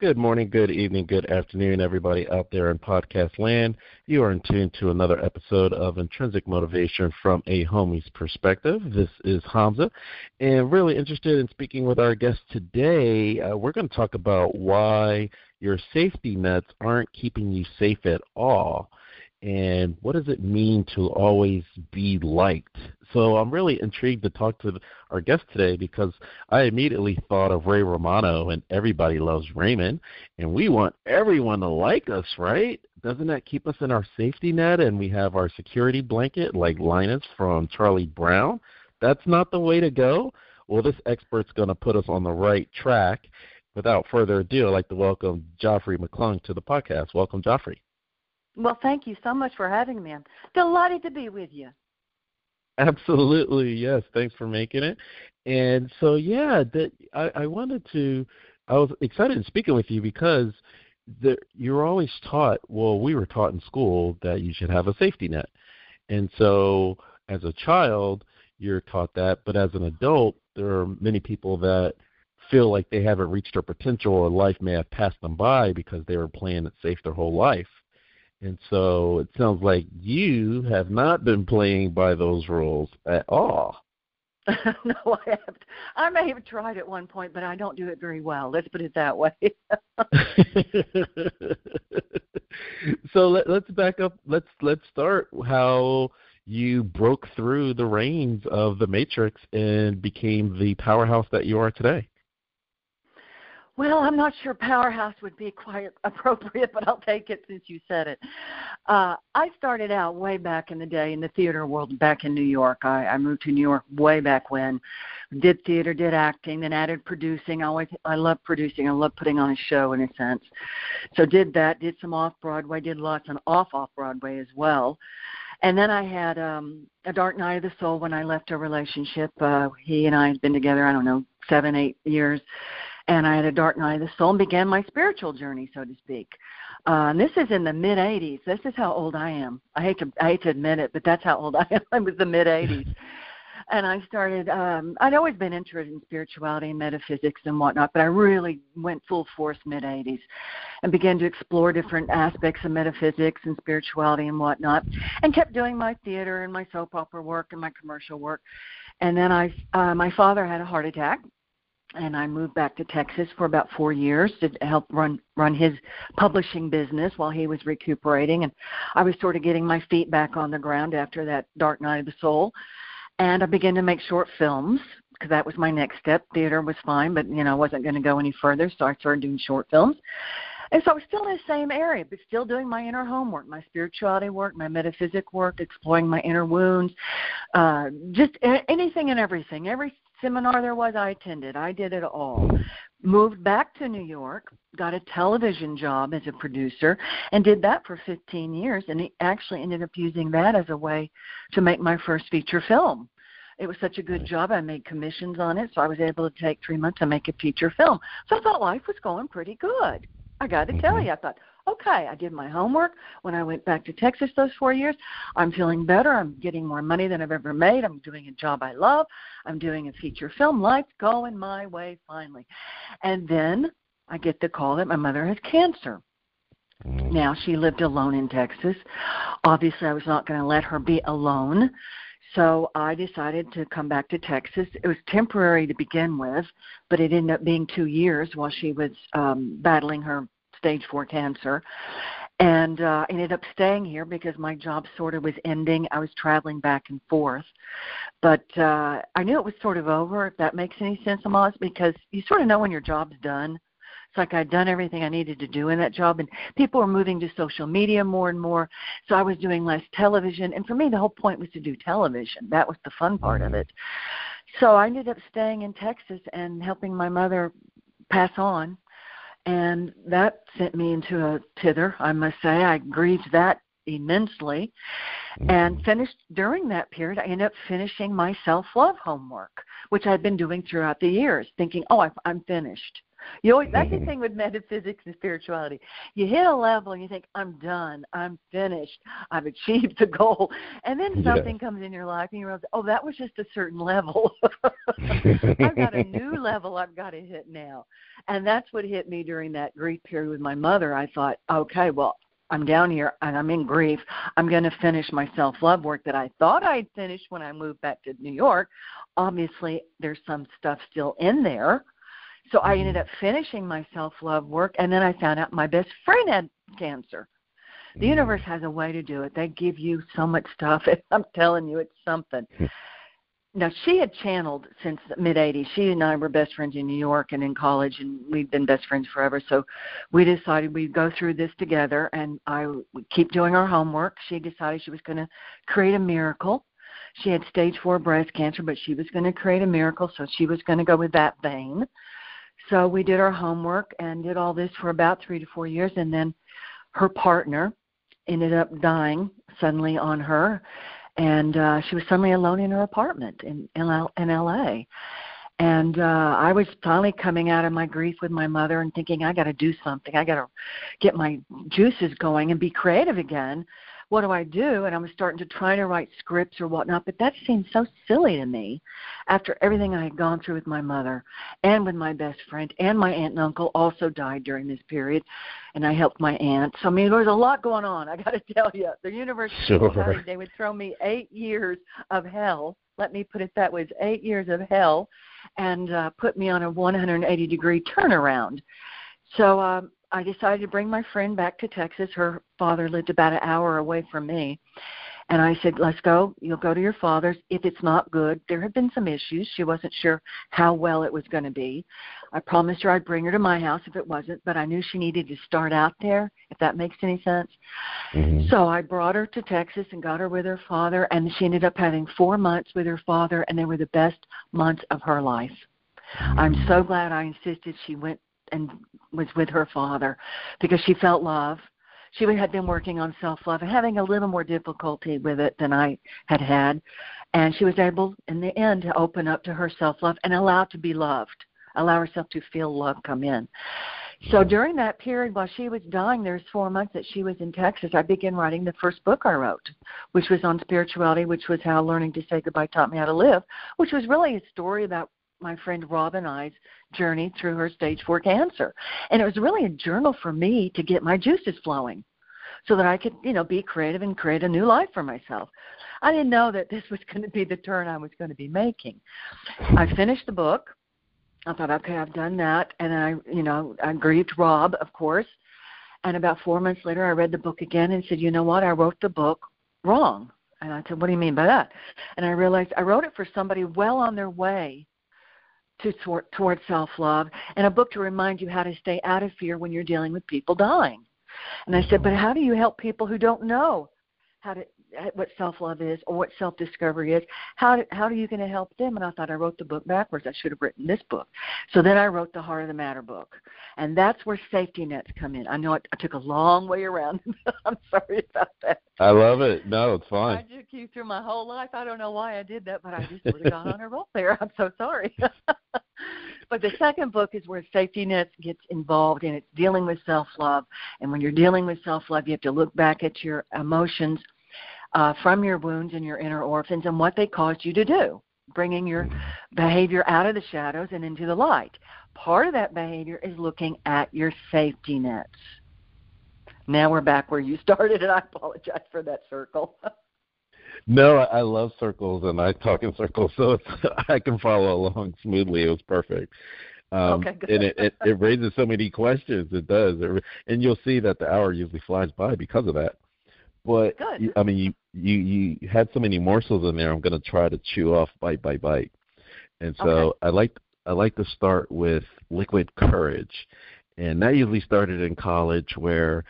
Good morning, good evening, good afternoon, everybody out there in podcast land. You are in tune to another episode of Intrinsic Motivation from a Homie's Perspective. This is Hamza, and really interested in speaking with our guest today. Uh, we're going to talk about why your safety nets aren't keeping you safe at all and what does it mean to always be liked? So I'm really intrigued to talk to our guest today because I immediately thought of Ray Romano and Everybody Loves Raymond, and we want everyone to like us, right? Doesn't that keep us in our safety net and we have our security blanket like Linus from Charlie Brown? That's not the way to go. Well, this expert's going to put us on the right track. Without further ado, I'd like to welcome Joffrey McClung to the podcast. Welcome, Joffrey. Well, thank you so much for having me. I'm delighted to be with you. Absolutely, yes. Thanks for making it. And so, yeah, that I, I wanted to. I was excited in speaking with you because the, you're always taught. Well, we were taught in school that you should have a safety net, and so as a child, you're taught that. But as an adult, there are many people that feel like they haven't reached their potential or life may have passed them by because they were playing it safe their whole life. And so it sounds like you have not been playing by those rules at all. no, I haven't. I may have tried at one point, but I don't do it very well. Let's put it that way. so let, let's back up. Let's let's start how you broke through the reins of the matrix and became the powerhouse that you are today. Well, I'm not sure powerhouse would be quite appropriate, but I'll take it since you said it. Uh, I started out way back in the day in the theater world back in New York. I, I moved to New York way back when. Did theater, did acting, then added producing. I always I love producing. I love putting on a show in a sense. So did that, did some off Broadway, did lots on off off Broadway as well. And then I had um a dark night of the soul when I left a relationship. Uh he and I had been together, I don't know, seven, eight years and I had a dark night of the soul and began my spiritual journey, so to speak. Uh, and this is in the mid '80s. This is how old I am. I hate to I hate to admit it, but that's how old I am. I was the mid '80s, and I started. um I'd always been interested in spirituality and metaphysics and whatnot, but I really went full force mid '80s, and began to explore different aspects of metaphysics and spirituality and whatnot, and kept doing my theater and my soap opera work and my commercial work. And then I, uh, my father had a heart attack and I moved back to Texas for about four years to help run run his publishing business while he was recuperating, and I was sort of getting my feet back on the ground after that dark night of the soul, and I began to make short films because that was my next step. Theater was fine, but you know I wasn't going to go any further, so I started doing short films. And so I was still in the same area, but still doing my inner homework, my spirituality work, my metaphysic work, exploring my inner wounds, uh, just anything and everything. Every seminar there was, I attended. I did it all. Moved back to New York, got a television job as a producer, and did that for 15 years. And actually ended up using that as a way to make my first feature film. It was such a good job. I made commissions on it, so I was able to take three months to make a feature film. So I thought life was going pretty good. I got to tell mm-hmm. you, I thought, okay, I did my homework. When I went back to Texas those four years, I'm feeling better. I'm getting more money than I've ever made. I'm doing a job I love. I'm doing a feature film. Life's going my way finally. And then I get the call that my mother has cancer. Mm. Now, she lived alone in Texas. Obviously, I was not going to let her be alone. So I decided to come back to Texas. It was temporary to begin with, but it ended up being two years while she was um, battling her stage four cancer. And uh ended up staying here because my job sort of was ending. I was traveling back and forth. But uh i knew it was sort of over if that makes any sense Amos, because you sort of know when your job's done. It's like I'd done everything I needed to do in that job, and people were moving to social media more and more. So I was doing less television, and for me, the whole point was to do television. That was the fun part of it. So I ended up staying in Texas and helping my mother pass on and that sent me into a tither, I must say. I grieved that immensely and mm-hmm. finished during that period i ended up finishing my self love homework which i'd been doing throughout the years thinking oh i'm finished You always that's the mm-hmm. thing with metaphysics and spirituality. You hit a level and you think, I'm done, I'm finished, I've achieved the goal. And then something yes. comes in your life and you realize, Oh, that was just a certain level. I've got a new level I've got to hit now. And that's what hit me during that grief period with my mother. I thought, Okay, well, I'm down here and I'm in grief. I'm going to finish my self love work that I thought I'd finished when I moved back to New York. Obviously, there's some stuff still in there. So I ended up finishing my self love work and then I found out my best friend had cancer. The mm. universe has a way to do it. They give you so much stuff. And I'm telling you, it's something. Hmm now she had channeled since the mid 80s she and i were best friends in new york and in college and we'd been best friends forever so we decided we'd go through this together and i would keep doing our homework she decided she was going to create a miracle she had stage four breast cancer but she was going to create a miracle so she was going to go with that vein so we did our homework and did all this for about three to four years and then her partner ended up dying suddenly on her and uh, she was suddenly alone in her apartment in in, in LA. And uh, I was finally coming out of my grief with my mother and thinking I got to do something. I got to get my juices going and be creative again what do I do? And I was starting to try to write scripts or whatnot, but that seemed so silly to me after everything I had gone through with my mother and with my best friend and my aunt and uncle also died during this period and I helped my aunt. So I mean there was a lot going on, I gotta tell you. The universe sure. they would throw me eight years of hell. Let me put it that way, eight years of hell and uh, put me on a 180 degree turnaround. So um, I decided to bring my friend back to Texas. Her father lived about an hour away from me. And I said, let's go. You'll go to your father's. If it's not good, there had been some issues. She wasn't sure how well it was going to be. I promised her I'd bring her to my house if it wasn't, but I knew she needed to start out there, if that makes any sense. Mm-hmm. So I brought her to Texas and got her with her father, and she ended up having four months with her father, and they were the best months of her life. I'm so glad I insisted she went and was with her father because she felt love. She had been working on self love and having a little more difficulty with it than I had had. And she was able, in the end, to open up to her self love and allow to be loved, allow herself to feel love come in. So during that period while she was dying, there's four months that she was in Texas, I began writing the first book I wrote, which was on spirituality, which was how learning to say goodbye taught me how to live, which was really a story about my friend Rob and I's journey through her stage four cancer. And it was really a journal for me to get my juices flowing so that I could, you know, be creative and create a new life for myself. I didn't know that this was going to be the turn I was going to be making. I finished the book. I thought, okay, I've done that. And I, you know, I grieved Rob, of course. And about four months later, I read the book again and said, you know what? I wrote the book wrong. And I said, what do you mean by that? And I realized I wrote it for somebody well on their way to toward, toward self love and a book to remind you how to stay out of fear when you're dealing with people dying. And I said, but how do you help people who don't know how to what self love is or what self discovery is. How how are you going to help them? And I thought I wrote the book backwards. I should have written this book. So then I wrote the Heart of the Matter book, and that's where safety nets come in. I know it, I took a long way around. I'm sorry about that. I love it. No, it's fine. I took you through my whole life. I don't know why I did that, but I just would have gone on a roll there. I'm so sorry. but the second book is where safety nets gets involved and it's dealing with self love and when you're dealing with self love you have to look back at your emotions uh, from your wounds and your inner orphans and what they caused you to do, bringing your behavior out of the shadows and into the light. Part of that behavior is looking at your safety nets. Now we're back where you started, and I apologize for that circle. no, I love circles, and I talk in circles, so it's, I can follow along smoothly. It was perfect. Um, okay, good. and it, it, it raises so many questions. It does, it, and you'll see that the hour usually flies by because of that. But Good. I mean, you you you had so many morsels in there. I'm going to try to chew off bite by bite. And so okay. I like I like to start with liquid courage, and that usually started in college where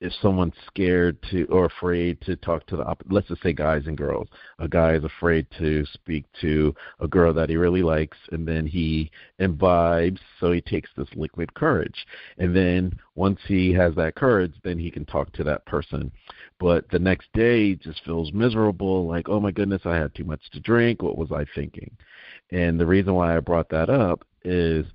if someone's scared to or afraid to talk to the let's just say guys and girls. A guy is afraid to speak to a girl that he really likes and then he imbibes so he takes this liquid courage. And then once he has that courage then he can talk to that person. But the next day he just feels miserable like oh my goodness i had too much to drink. What was i thinking? And the reason why i brought that up is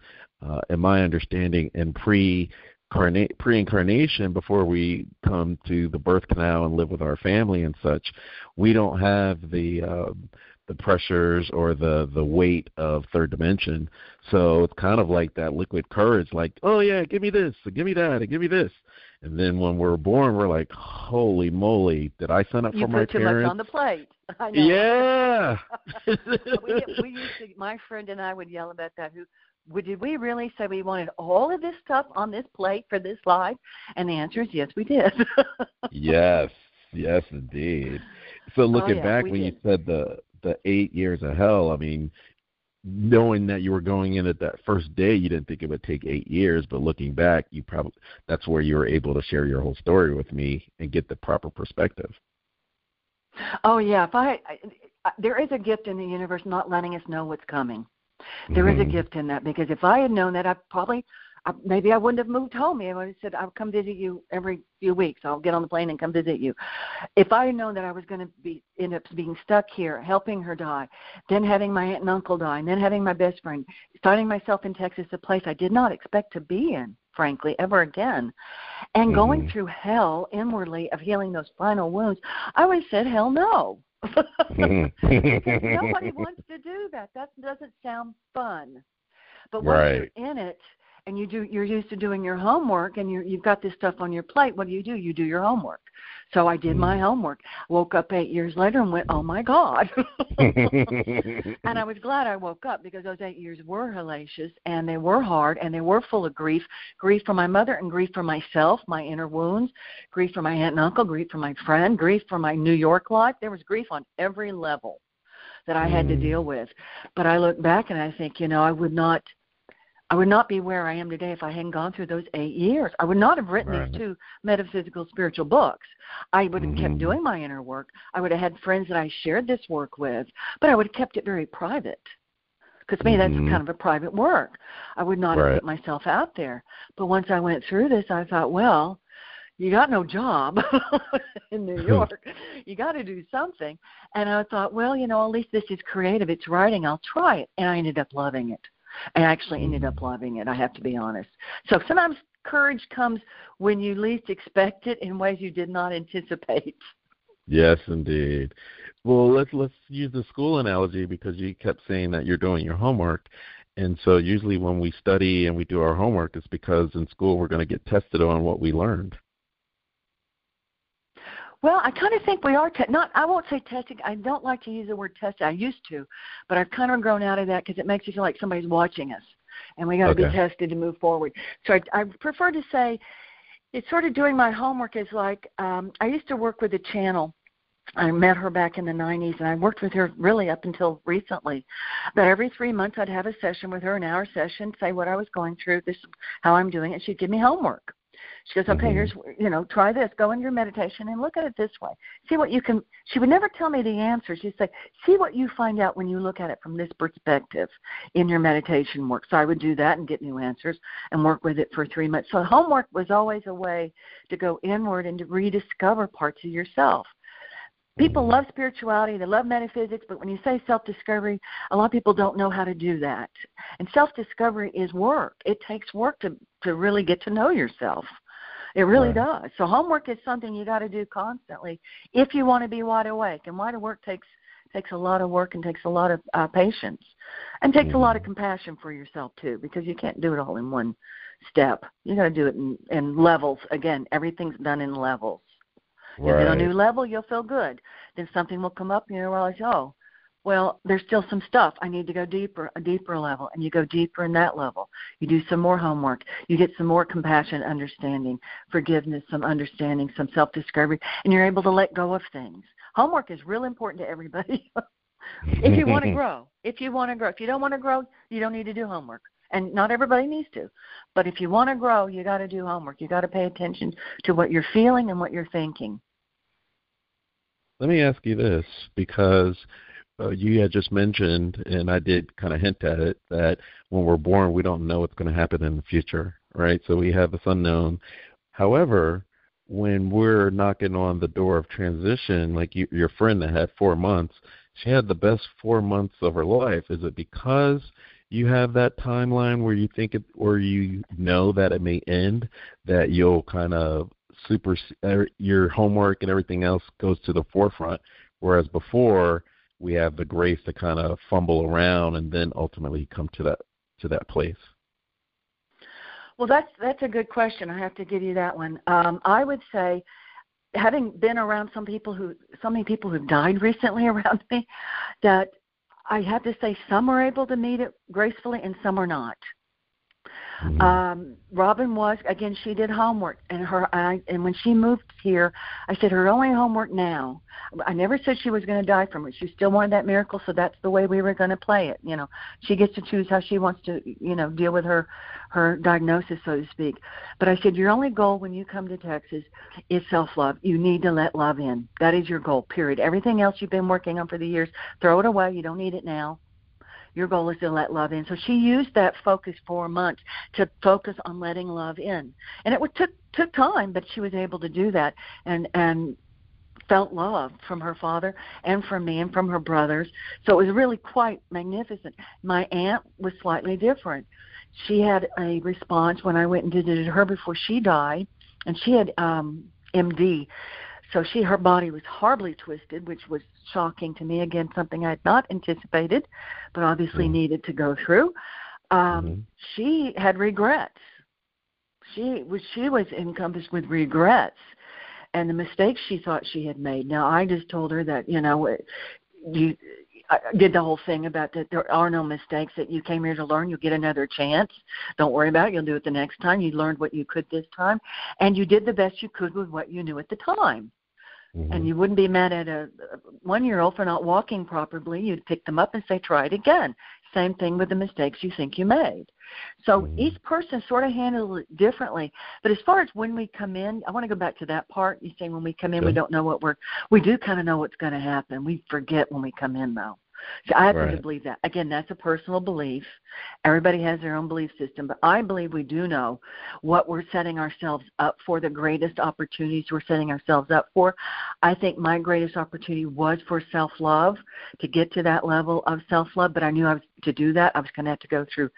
uh, in in my understanding, in pre pre-incarnation before we come to the birth canal and live with our family and such we don't have the uh, the pressures or the the weight of third dimension. So it's kind of like that liquid courage like oh yeah give me this give me that give me this. And then when we're born we're like holy moly did i sign up you for my put too parents much on the plate. I know. yeah. We, we used to my friend and i would yell about that who did we really say we wanted all of this stuff on this plate for this life? And the answer is yes, we did. yes, yes, indeed. So oh, looking oh, yeah, back when did. you said the the eight years of hell, I mean, knowing that you were going in at that first day, you didn't think it would take eight years. But looking back, you probably that's where you were able to share your whole story with me and get the proper perspective. Oh yeah, if I, I there is a gift in the universe not letting us know what's coming. There mm-hmm. is a mm-hmm. gift in that because if I had known that, I probably I, maybe I wouldn't have moved home. I would have said I'll come visit you every few weeks. I'll get on the plane and come visit you. If I had known that I was going to be end up being stuck here, helping her die, then having my aunt and uncle die, and then having my best friend, finding myself in Texas, a place I did not expect to be in, frankly, ever again, and mm-hmm. going through hell inwardly of healing those final wounds, I would have said hell no. Nobody wants to do that. That doesn't sound fun. But once right. you're in it and you do you're used to doing your homework and you you've got this stuff on your plate, what do you do? You do your homework. So I did my homework. Woke up eight years later and went, Oh my God And I was glad I woke up because those eight years were hellacious and they were hard and they were full of grief. Grief for my mother and grief for myself, my inner wounds, grief for my aunt and uncle, grief for my friend, grief for my New York life. There was grief on every level that I had to mm. deal with. But I look back and I think, you know, I would not I would not be where I am today if I hadn't gone through those eight years. I would not have written right. these two metaphysical spiritual books. I would have mm-hmm. kept doing my inner work. I would have had friends that I shared this work with, but I would have kept it very private. Because to me, that's mm-hmm. kind of a private work. I would not right. have put myself out there. But once I went through this, I thought, well, you got no job in New York. you got to do something. And I thought, well, you know, at least this is creative. It's writing. I'll try it. And I ended up loving it. I actually ended up mm. loving it. I have to be honest. So sometimes courage comes when you least expect it in ways you did not anticipate. Yes, indeed. Well, let's let's use the school analogy because you kept saying that you're doing your homework, and so usually when we study and we do our homework, it's because in school we're going to get tested on what we learned. Well, I kind of think we are. Te- not, I won't say testing. I don't like to use the word testing. I used to, but I've kind of grown out of that because it makes you feel like somebody's watching us, and we got to okay. be tested to move forward. So I, I prefer to say it's sort of doing my homework is like um, I used to work with a channel. I met her back in the 90s, and I worked with her really up until recently. But every three months, I'd have a session with her, an hour session, say what I was going through, this how I'm doing it. And she'd give me homework. She goes, okay, mm-hmm. here's, you know, try this. Go into your meditation and look at it this way. See what you can. She would never tell me the answer. She'd say, see what you find out when you look at it from this perspective in your meditation work. So I would do that and get new answers and work with it for three months. So homework was always a way to go inward and to rediscover parts of yourself people love spirituality, they love metaphysics, but when you say self discovery, a lot of people don't know how to do that. And self discovery is work. It takes work to to really get to know yourself. It really right. does. So homework is something you got to do constantly if you want to be wide awake. And wide awake takes takes a lot of work and takes a lot of uh, patience, and takes mm-hmm. a lot of mm-hmm. compassion for yourself too, because you can't do it all in one step. You got to do it in, in levels. Again, everything's done in levels. Right. You hit a new level, you'll feel good. Then something will come up, and you realize, oh, well, there's still some stuff. I need to go deeper, a deeper level, and you go deeper in that level. You do some more homework. You get some more compassion, understanding, forgiveness, some understanding, some self-discovery, and you're able to let go of things. Homework is real important to everybody. if you want to grow, if you want to grow, if you don't want to grow, you don't need to do homework. And not everybody needs to. But if you want to grow, you got to do homework. You got to pay attention to what you're feeling and what you're thinking. Let me ask you this because uh, you had just mentioned, and I did kind of hint at it, that when we're born, we don't know what's going to happen in the future, right? So we have this unknown. However, when we're knocking on the door of transition, like you, your friend that had four months, she had the best four months of her life. Is it because you have that timeline where you think it, or you know that it may end, that you'll kind of super er, your homework and everything else goes to the forefront, whereas before we have the grace to kind of fumble around and then ultimately come to that to that place. Well, that's that's a good question. I have to give you that one. Um, I would say, having been around some people who, so many people who've died recently around me, that I have to say some are able to meet it gracefully and some are not. Mm-hmm. Um, Robin was again. She did homework, and her I, and when she moved here, I said her only homework now. I never said she was going to die from it. She still wanted that miracle, so that's the way we were going to play it. You know, she gets to choose how she wants to, you know, deal with her her diagnosis, so to speak. But I said your only goal when you come to Texas is self love. You need to let love in. That is your goal. Period. Everything else you've been working on for the years, throw it away. You don't need it now your goal is to let love in. So she used that focus for months to focus on letting love in, and it took took time, but she was able to do that and and felt love from her father and from me and from her brothers. So it was really quite magnificent. My aunt was slightly different. She had a response when I went and visited her before she died, and she had um MD so she her body was horribly twisted, which was shocking to me. Again, something I had not anticipated, but obviously mm needed to go through. Um, mm-hmm. She had regrets. She was she was encompassed with regrets and the mistakes she thought she had made. Now I just told her that you know you I did the whole thing about that there are no mistakes that you came here to learn you'll get another chance don't worry about it you'll do it the next time you learned what you could this time and you did the best you could with what you knew at the time Mm-hmm. And you wouldn't be mad at a one year old for not walking properly. You'd pick them up and say, try it again. Same thing with the mistakes you think you made. So mm-hmm. each person sort of handles it differently. But as far as when we come in, I want to go back to that part. You say when we come in, we don't know what we're, we do kind of know what's going to happen. We forget when we come in, though. So I happen right. to believe that. Again, that's a personal belief. Everybody has their own belief system, but I believe we do know what we're setting ourselves up for, the greatest opportunities we're setting ourselves up for. I think my greatest opportunity was for self love, to get to that level of self love, but I knew I was to do that, I was going to have to go through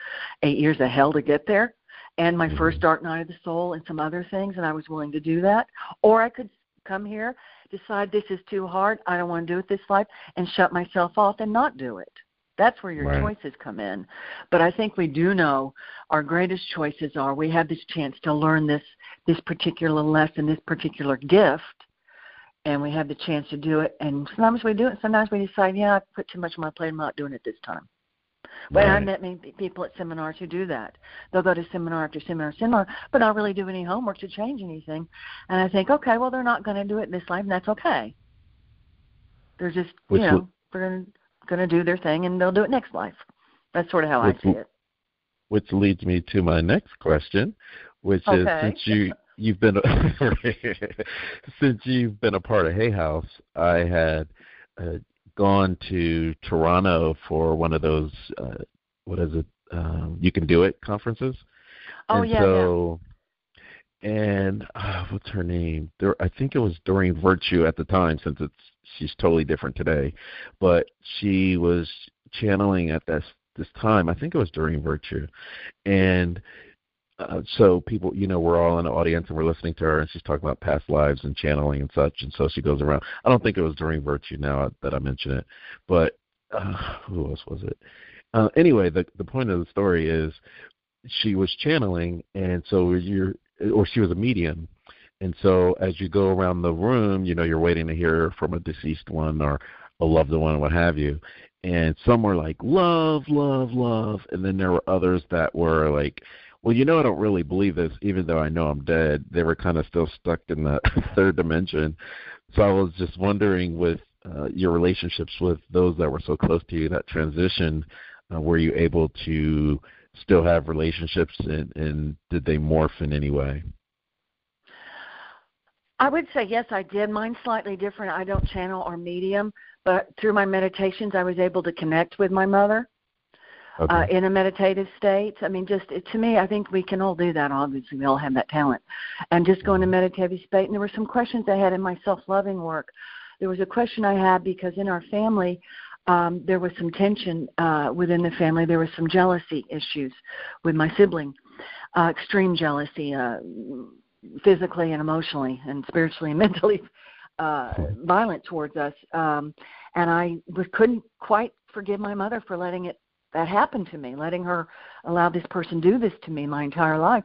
eight years of hell to get there and my first mm-hmm. dark night of the soul and some other things and I was willing to do that or I could come here decide this is too hard, I don't want to do it this life, and shut myself off and not do it. That's where your right. choices come in. But I think we do know our greatest choices are we have this chance to learn this this particular lesson, this particular gift, and we have the chance to do it. And sometimes we do it. Sometimes we decide, yeah, I put too much on my plate. I'm not doing it this time. But right. I met many people at seminars who do that. They'll go to seminar after seminar, seminar, but not really do any homework to change anything. And I think, okay, well, they're not going to do it this life, and that's okay. They're just, which you know, they're going to going to do their thing, and they'll do it next life. That's sort of how which, I see it. Which leads me to my next question, which okay. is since you you've been since you've been a part of Hay House, I had uh, gone to Toronto for one of those uh, what is it? Um, you can do it conferences. Oh and yeah. So, yeah. and uh, what's her name? There, I think it was Doreen Virtue at the time, since it's she's totally different today. But she was channeling at this this time. I think it was Doreen Virtue, and uh, so people, you know, we're all in the audience and we're listening to her, and she's talking about past lives and channeling and such. And so she goes around. I don't think it was Doreen Virtue now that I mention it, but uh, who else was it? Uh, anyway, the the point of the story is she was channeling, and so you're, or she was a medium, and so as you go around the room, you know, you're waiting to hear from a deceased one or a loved one, what have you. And some were like love, love, love, and then there were others that were like well, you know, I don't really believe this, even though I know I'm dead. They were kind of still stuck in the third dimension. So I was just wondering, with uh, your relationships with those that were so close to you, that transition, uh, were you able to still have relationships, and, and did they morph in any way? I would say yes, I did. Mine's slightly different. I don't channel or medium, but through my meditations, I was able to connect with my mother okay. uh, in a meditative state. I mean, just to me, I think we can all do that. Obviously, we all have that talent, and just go in a mm-hmm. meditative state. And there were some questions I had in my self-loving work. There was a question I had because in our family, um, there was some tension uh, within the family. There was some jealousy issues with my sibling, uh, extreme jealousy, uh, physically and emotionally and spiritually and mentally uh, violent towards us. Um, and I was, couldn't quite forgive my mother for letting it that happened to me, letting her allow this person do this to me my entire life.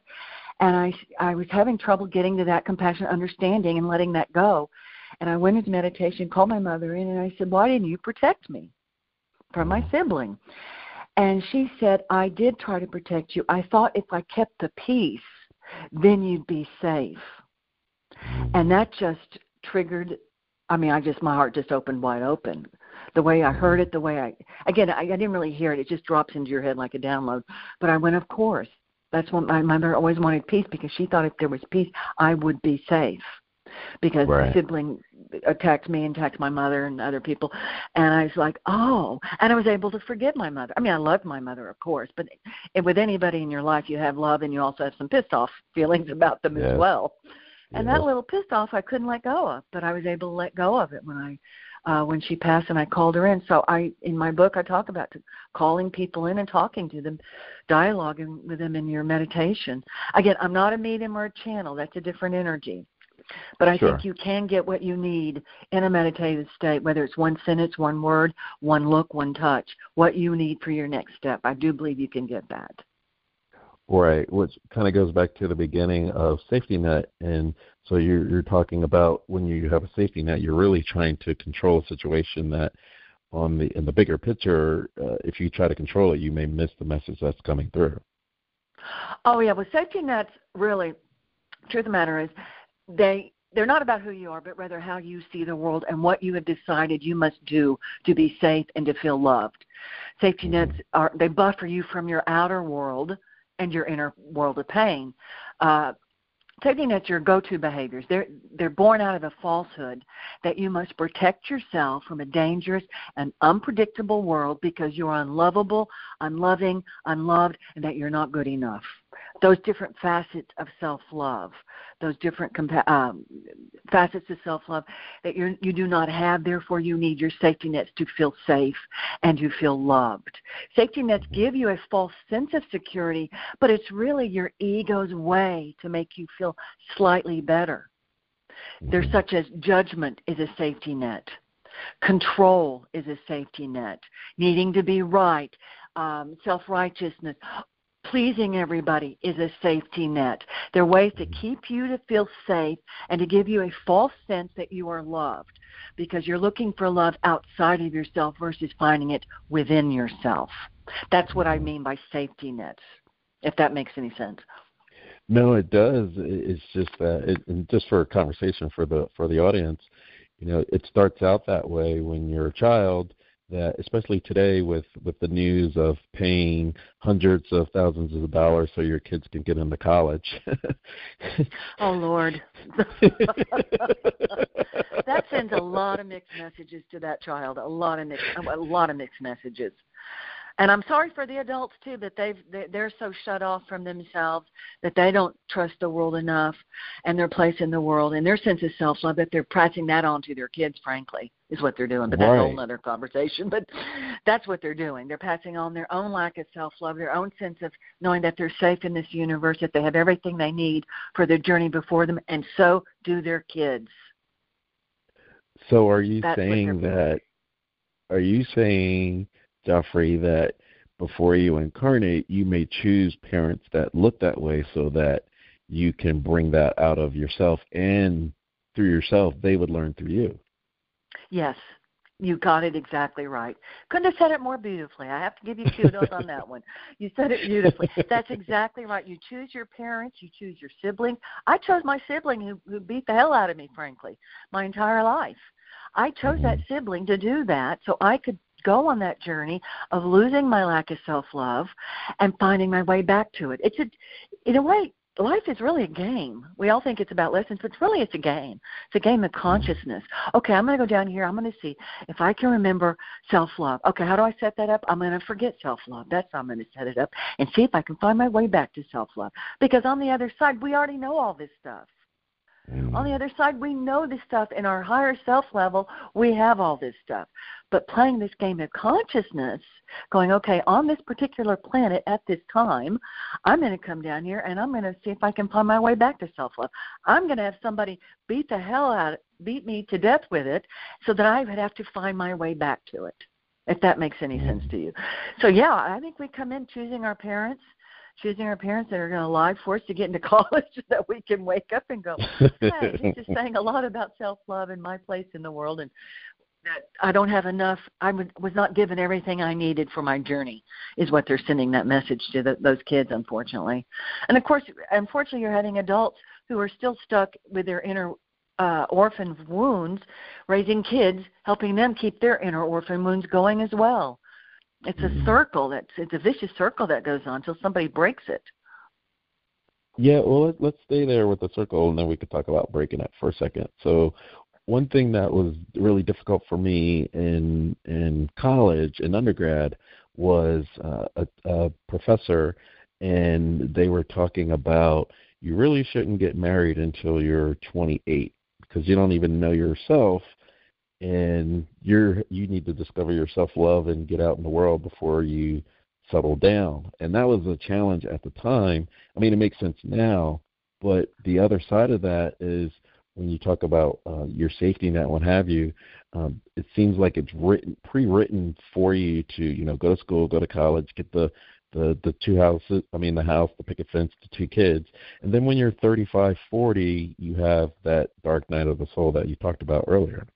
And I, I was having trouble getting to that compassionate understanding and letting that go. And I went into meditation, called my mother in, and I said, Why didn't you protect me from my sibling? And she said, I did try to protect you. I thought if I kept the peace, then you'd be safe. And that just triggered I mean, I just my heart just opened wide open. The way I heard it, the way I again, I, I didn't really hear it. It just drops into your head like a download. But I went, of course. That's what my mother always wanted peace because she thought if there was peace, I would be safe. Because right. the sibling attacked me and attacked my mother and other people, and I was like, oh, and I was able to forgive my mother. I mean, I loved my mother, of course, but with anybody in your life, you have love and you also have some pissed off feelings about them as well. And that little pissed off I couldn't let go of, but I was able to let go of it when I uh when she passed and I called her in. So I in my book I talk about calling people in and talking to them, dialoguing with them in your meditation. Again, I'm not a medium or a channel. That's a different energy. But I sure. think you can get what you need in a meditative state, whether it's one sentence, one word, one look, one touch, what you need for your next step. I do believe you can get that. Right, which kind of goes back to the beginning of safety net, and so you're you're talking about when you have a safety net, you're really trying to control a situation that, on the in the bigger picture, uh, if you try to control it, you may miss the message that's coming through. Oh yeah, well, safety nets really, truth of the matter is, they they're not about who you are, but rather how you see the world and what you have decided you must do to be safe and to feel loved. Safety nets mm-hmm. are they buffer you from your outer world and your inner world of pain. Uh, taking that's your go-to behaviors. They're they're born out of a falsehood that you must protect yourself from a dangerous and unpredictable world because you're unlovable, unloving, unloved, and that you're not good enough. Those different facets of self-love those different compa- um, facets of self-love that you you do not have. Therefore, you need your safety nets to feel safe and to feel loved. Safety nets give you a false sense of security, but it's really your ego's way to make you feel slightly better. There's such as judgment is a safety net. Control is a safety net. Needing to be right, um, self righteousness pleasing everybody is a safety net. They're ways to mm-hmm. keep you to feel safe and to give you a false sense that you are loved because you're looking for love outside of yourself versus finding it within yourself. That's what I mm-hmm. mean by safety nets, if that makes any sense. No, it does. It's just that, it, and just for a conversation for the for the audience, you know, it starts out that way when you're a child that especially today with with the news of paying hundreds of thousands of dollars so your kids can get into college. Oh lord. That sends a lot of mixed messages to that child a lot of mixed a lot of mixed messages. And I'm sorry for the adults too that they've they're so shut off from themselves that they don't trust the world enough and their place in the world and their sense of self love that they're passing that on to their kids. Frankly, is what they're doing. But that's right. a whole other conversation. But that's what they're doing. They're passing on their own lack of self love, their own sense of knowing that they're safe in this universe, that they have everything they need for their journey before them, and so do their kids. So, are you that's saying that? Are you saying Jeffrey, that before you incarnate, you may choose parents that look that way so that you can bring that out of yourself and through yourself, they would learn through you. Yes, you got it exactly right. Couldn't have said it more beautifully. I have to give you kudos on that one. You said it beautifully. That's exactly right. You choose your parents, you choose your siblings. I chose my sibling who, who beat the hell out of me, frankly, my entire life. I chose that mm-hmm. sibling to do that so I could go on that journey of losing my lack of self love and finding my way back to it. It's a, in a way, life is really a game. We all think it's about lessons, but really it's a game. It's a game of consciousness. Okay, I'm going to go down here. I'm going to see if I can remember self love. Okay, how do I set that up? I'm going to forget self love. That's how I'm going to set it up and see if I can find my way back to self love. Because on the other side, we already know all this stuff. Mm. On the other side, we know this stuff in our higher self level. We have all this stuff. But playing this game of consciousness, going, okay, on this particular planet at this time, I'm going to come down here and I'm going to see if I can find my way back to self love. I'm going to have somebody beat the hell out, of, beat me to death with it, so that I would have to find my way back to it. If that makes any mm. sense to you. So yeah, I think we come in choosing our parents choosing our parents that are going to lie for us to get into college so that we can wake up and go, hey, this is saying a lot about self love and my place in the world and that I don't have enough. I was not given everything I needed for my journey, is what they're sending that message to the, those kids, unfortunately. And of course, unfortunately, you're having adults who are still stuck with their inner uh, orphan wounds, raising kids, helping them keep their inner orphan wounds going as well. It's a mm-hmm. circle that's it's a vicious circle that goes on until somebody breaks it. Yeah, well, let, let's stay there with the circle, and then we could talk about breaking it for a second. So, one thing that was really difficult for me in in college in undergrad was uh, a, a professor, and they were talking about you really shouldn't get married until you're 28 because you don't even know yourself and you're you need to discover your self love and get out in the world before you settle down. And that was a challenge at the time. I mean it makes sense now but the other side of that is when you talk about uh, your safety net what have you um, it seems like it's written pre-written for you to you know go to school go to college get the the the two houses i mean the house the picket fence the two kids. And then when you're 35 40 you have that dark night of the soul that you talked about earlier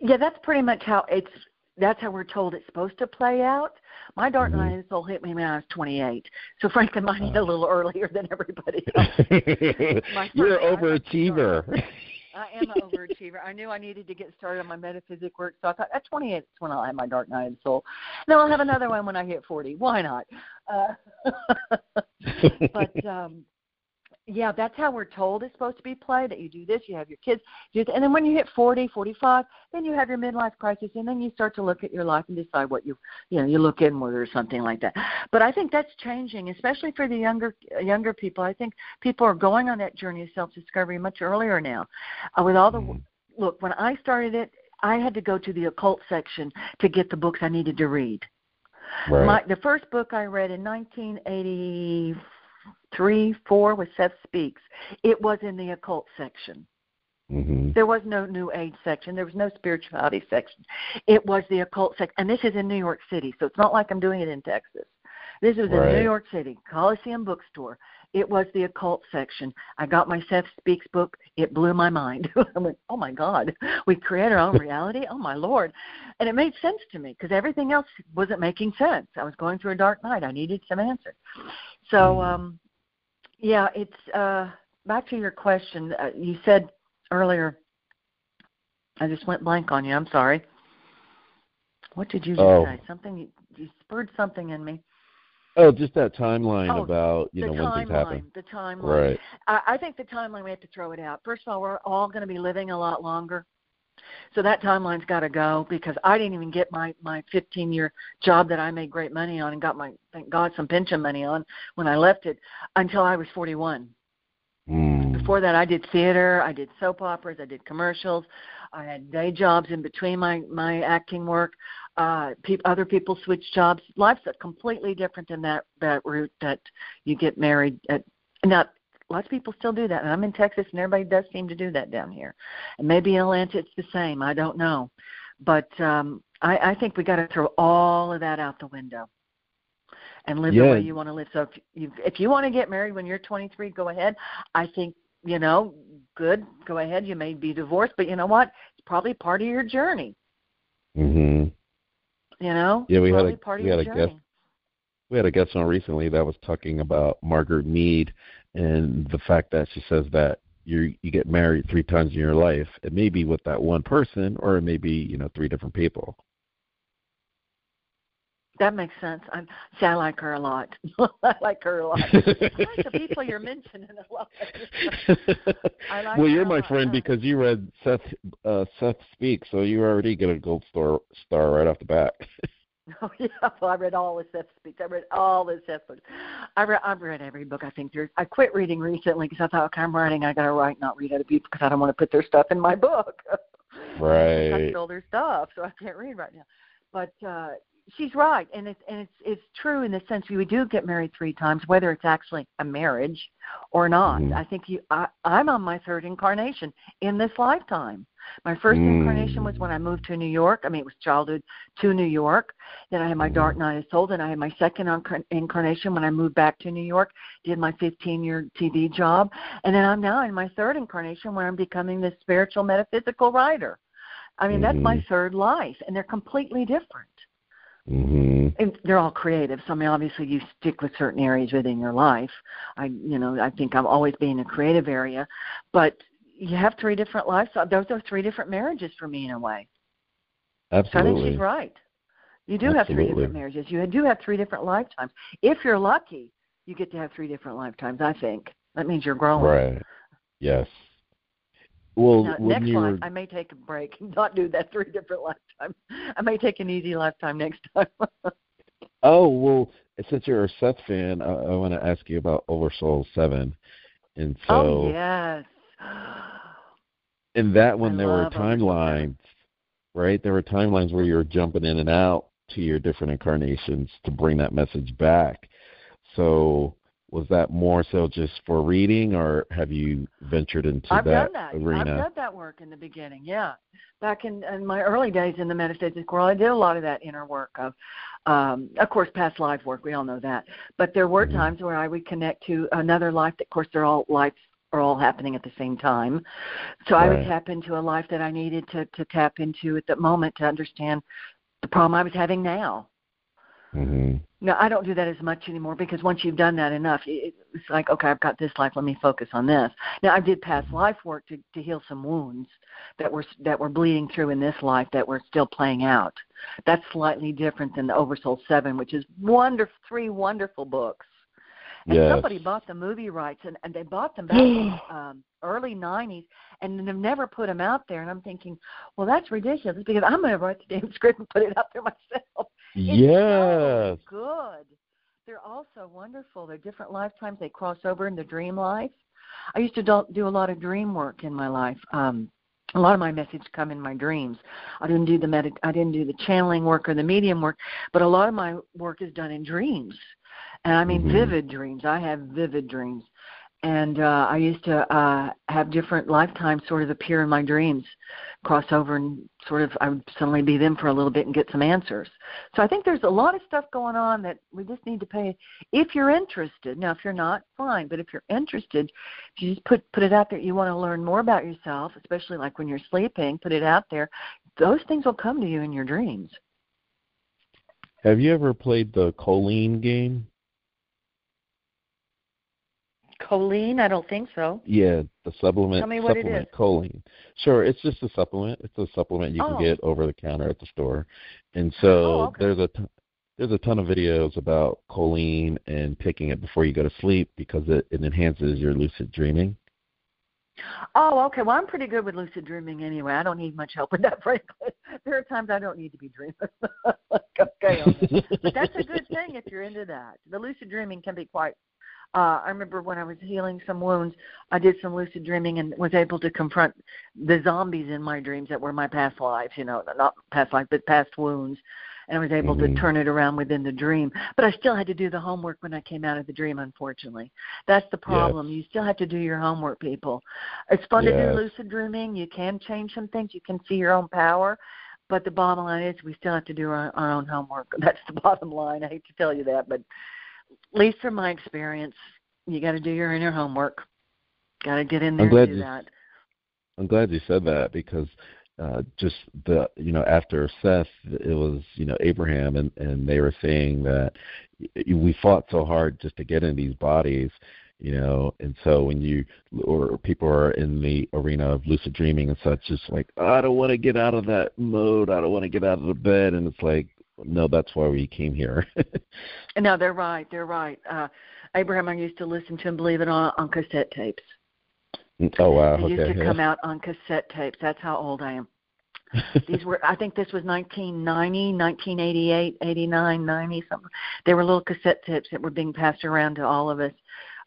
yeah, that's pretty much how it's. That's how we're told it's supposed to play out. My dark mm-hmm. night of the soul hit me when I was 28, so frankly, mine hit a little earlier than everybody else. You're an overachiever. I am an overachiever. I knew I needed to get started on my metaphysic work, so I thought at 28 is when I'll have my dark night of the soul. Then I'll have another one when I hit 40. Why not? Uh, but um, yeah, that's how we're told it's supposed to be played. That you do this, you have your kids, do and then when you hit 40, 45, then you have your midlife crisis, and then you start to look at your life and decide what you, you know, you look inward or something like that. But I think that's changing, especially for the younger younger people. I think people are going on that journey of self-discovery much earlier now. Uh, with all the mm-hmm. look, when I started it, I had to go to the occult section to get the books I needed to read. Right. My, the first book I read in 1984 three, four with Seth Speaks, it was in the occult section. Mm-hmm. There was no New Age section. There was no spirituality section. It was the occult section. And this is in New York City, so it's not like I'm doing it in Texas. This was right. in New York City, Coliseum Bookstore. It was the occult section. I got my Seth Speaks book. It blew my mind. I went, oh my God, we create our own reality? oh my Lord. And it made sense to me because everything else wasn't making sense. I was going through a dark night. I needed some answers. So, mm-hmm. um, yeah, it's uh, back to your question. Uh, you said earlier, I just went blank on you. I'm sorry. What did you just oh. say? Something you, you spurred something in me. Oh, just that timeline oh, about you know when timeline, things happen. The timeline. Right. I, I think the timeline we have to throw it out. First of all, we're all going to be living a lot longer. So that timeline's got to go because I didn't even get my my 15 year job that I made great money on and got my thank God some pension money on when I left it until I was 41. Mm. Before that, I did theater, I did soap operas, I did commercials, I had day jobs in between my my acting work. Uh, pe- other people switch jobs. Life's completely different than that that route that you get married at. Now, lots of people still do that. And I'm in Texas, and everybody does seem to do that down here. And maybe in Atlanta it's the same. I don't know, but um, I, I think we got to throw all of that out the window and live yeah. the way you want to live. So if you if you want to get married when you're 23, go ahead. I think you know, good. Go ahead. You may be divorced, but you know what? It's probably part of your journey. Mhm. You know. Yeah, we had a we had a guest. We had a guest on recently that was talking about Margaret Mead and the fact that she says that you you get married three times in your life, it may be with that one person, or it may be you know three different people. That makes sense. I'm see, I like her a lot. I like her a lot. I like the people you're mentioning a lot. I like well, you're my friend because you read Seth uh, Seth Speaks, so you already get a gold star star right off the bat. Oh yeah, well, I read all the Seth speaks. I read all the Seth books. I read I've read every book. I think there's. I quit reading recently because I thought, okay, I'm writing. I got to write, not read other people because I don't want to put their stuff in my book. Right. I stole their stuff, so I can't read right now. But uh she's right, and it's and it's it's true in the sense we do get married three times, whether it's actually a marriage or not. Mhm. I think you. I, I'm on my third incarnation in this lifetime. My first Mm. incarnation was when I moved to New York. I mean, it was childhood to New York. Then I had my dark night of soul. Then I had my second incar- incarnation when I moved back to New York. Did my 15 year TV job, and then I'm now in my third incarnation where I'm becoming this spiritual metaphysical writer. I mean, that's my Mhm. third life, and they're completely different Mhm. and they're all creative. So I mean, obviously, you stick with certain areas within your life. I, you know, I think I'm always being a creative area, but you have three different lives. So those are three different marriages for me in a way. So I think Absolutely. she's right. You do have three different marriages. You do have three different lifetimes. If you're lucky, you get to have three different lifetimes. I think that means you're growing. Right. Yes. Well, Now, next you life, I may take a break and not do that three different lifetimes. I may take an easy lifetime next time. Oh well, since you're a Seth fan, I, I want to ask you about Oversoul Seven, and oh, so oh yes. in that one I there were love Oversoul 7. timelines, right? There were timelines where you were jumping in and out to your different incarnations to bring that message back. So was that more so just for reading, or have you ventured into I've that done that. arena? I've done that work in the beginning. Yeah, back in, in my early days in the metaphysics world, I did a lot of that inner work of, um, of course, past life work. We all know that. But there were Mhm. times where I would connect to another life. That, of course, they're all lives are all happening at the same time. So I would tap into a life that I needed to to tap into at that moment to understand the problem I was having now. hmm No, I don't do that as much anymore because once you've done that enough, it- it's like, okay, I've got this life. Let me focus on this. Now, I did past life work to, to heal some wounds that were that were bleeding through in this life that were still playing out. That's slightly different than the Oversoul Seven, which is wonderful, three wonderful books. And Yes. somebody bought the movie rights, and, and they bought them back in um, early '90s, and they've never put them out there. And I'm thinking, well, that's ridiculous because I'm going to write the damn script and put it out there myself. It's Yes. so good. They're also wonderful. They're different lifetimes. They cross over into dream life. I used to do, do a lot of dream work in my life. Um, a lot of my messages come in my dreams. I didn't do the med- I didn't do the channeling work or the medium work, but a lot of my work is done in dreams, and I mean Mhm. vivid dreams. I have vivid dreams, and uh, I used to uh, have different lifetimes sort of appear in my dreams, cross over, and sort of I would suddenly be them for a little bit and get some answers. So I think there's a lot of stuff going on that we just need to pay. If you're interested, now if you're not, fine. But if you're interested, if you just put put it out there, you want to learn more about yourself, especially like when you're sleeping, put it out there. Those things will come to you in your dreams. Have you ever played the Colleen game? Choline, I don't think so. Yeah, the supplement Tell me what it is. choline. Sure, it's just a supplement. It's a supplement you Oh. can get over the counter at the store. And oh, so Oh, okay. there's a t- there's a ton of videos about choline and taking it before you go to sleep because it, it enhances your lucid dreaming. Oh, okay. Well, I'm pretty good with lucid dreaming anyway. I don't need much help with that, frankly. There are times I don't need to be dreaming. okay, but that's a good thing if you're into that. The lucid dreaming can be quite. Uh, I remember when I was healing some wounds, I did some lucid dreaming and was able to confront the zombies in my dreams that were my past lives. You know, not past life, but past wounds. And I was able Mhm. to turn it around within the dream. But I still had to do the homework when I came out of the dream. Unfortunately, that's the problem. You still have to do your homework, people. It's fun to do lucid dreaming. You can change some things. You can see your own power. But the bottom line is we still have to do our, our own homework. That's the bottom line. I hate to tell you that, but least from my experience, you got to do your inner homework. Got to get in there I'm glad and do you- that. I'm glad you said that because uh just the you know after Seth it was you know Abraham and and they were saying that we fought so hard just to get in these bodies you know and so when you or people are in the arena of lucid dreaming and such just like I don't want to get out of that mode I don't want to get out of the bed and it's like no that's why we came here No, they're right. They're right. Uh, Abraham, I used to listen to him, believe it on on cassette tapes. oh wow They used to yeah. come out on cassette tapes. That's how old I am. These were, I think this was 1990, 1988, 89, 90, something. They were little cassette tapes that were being passed around to all of us.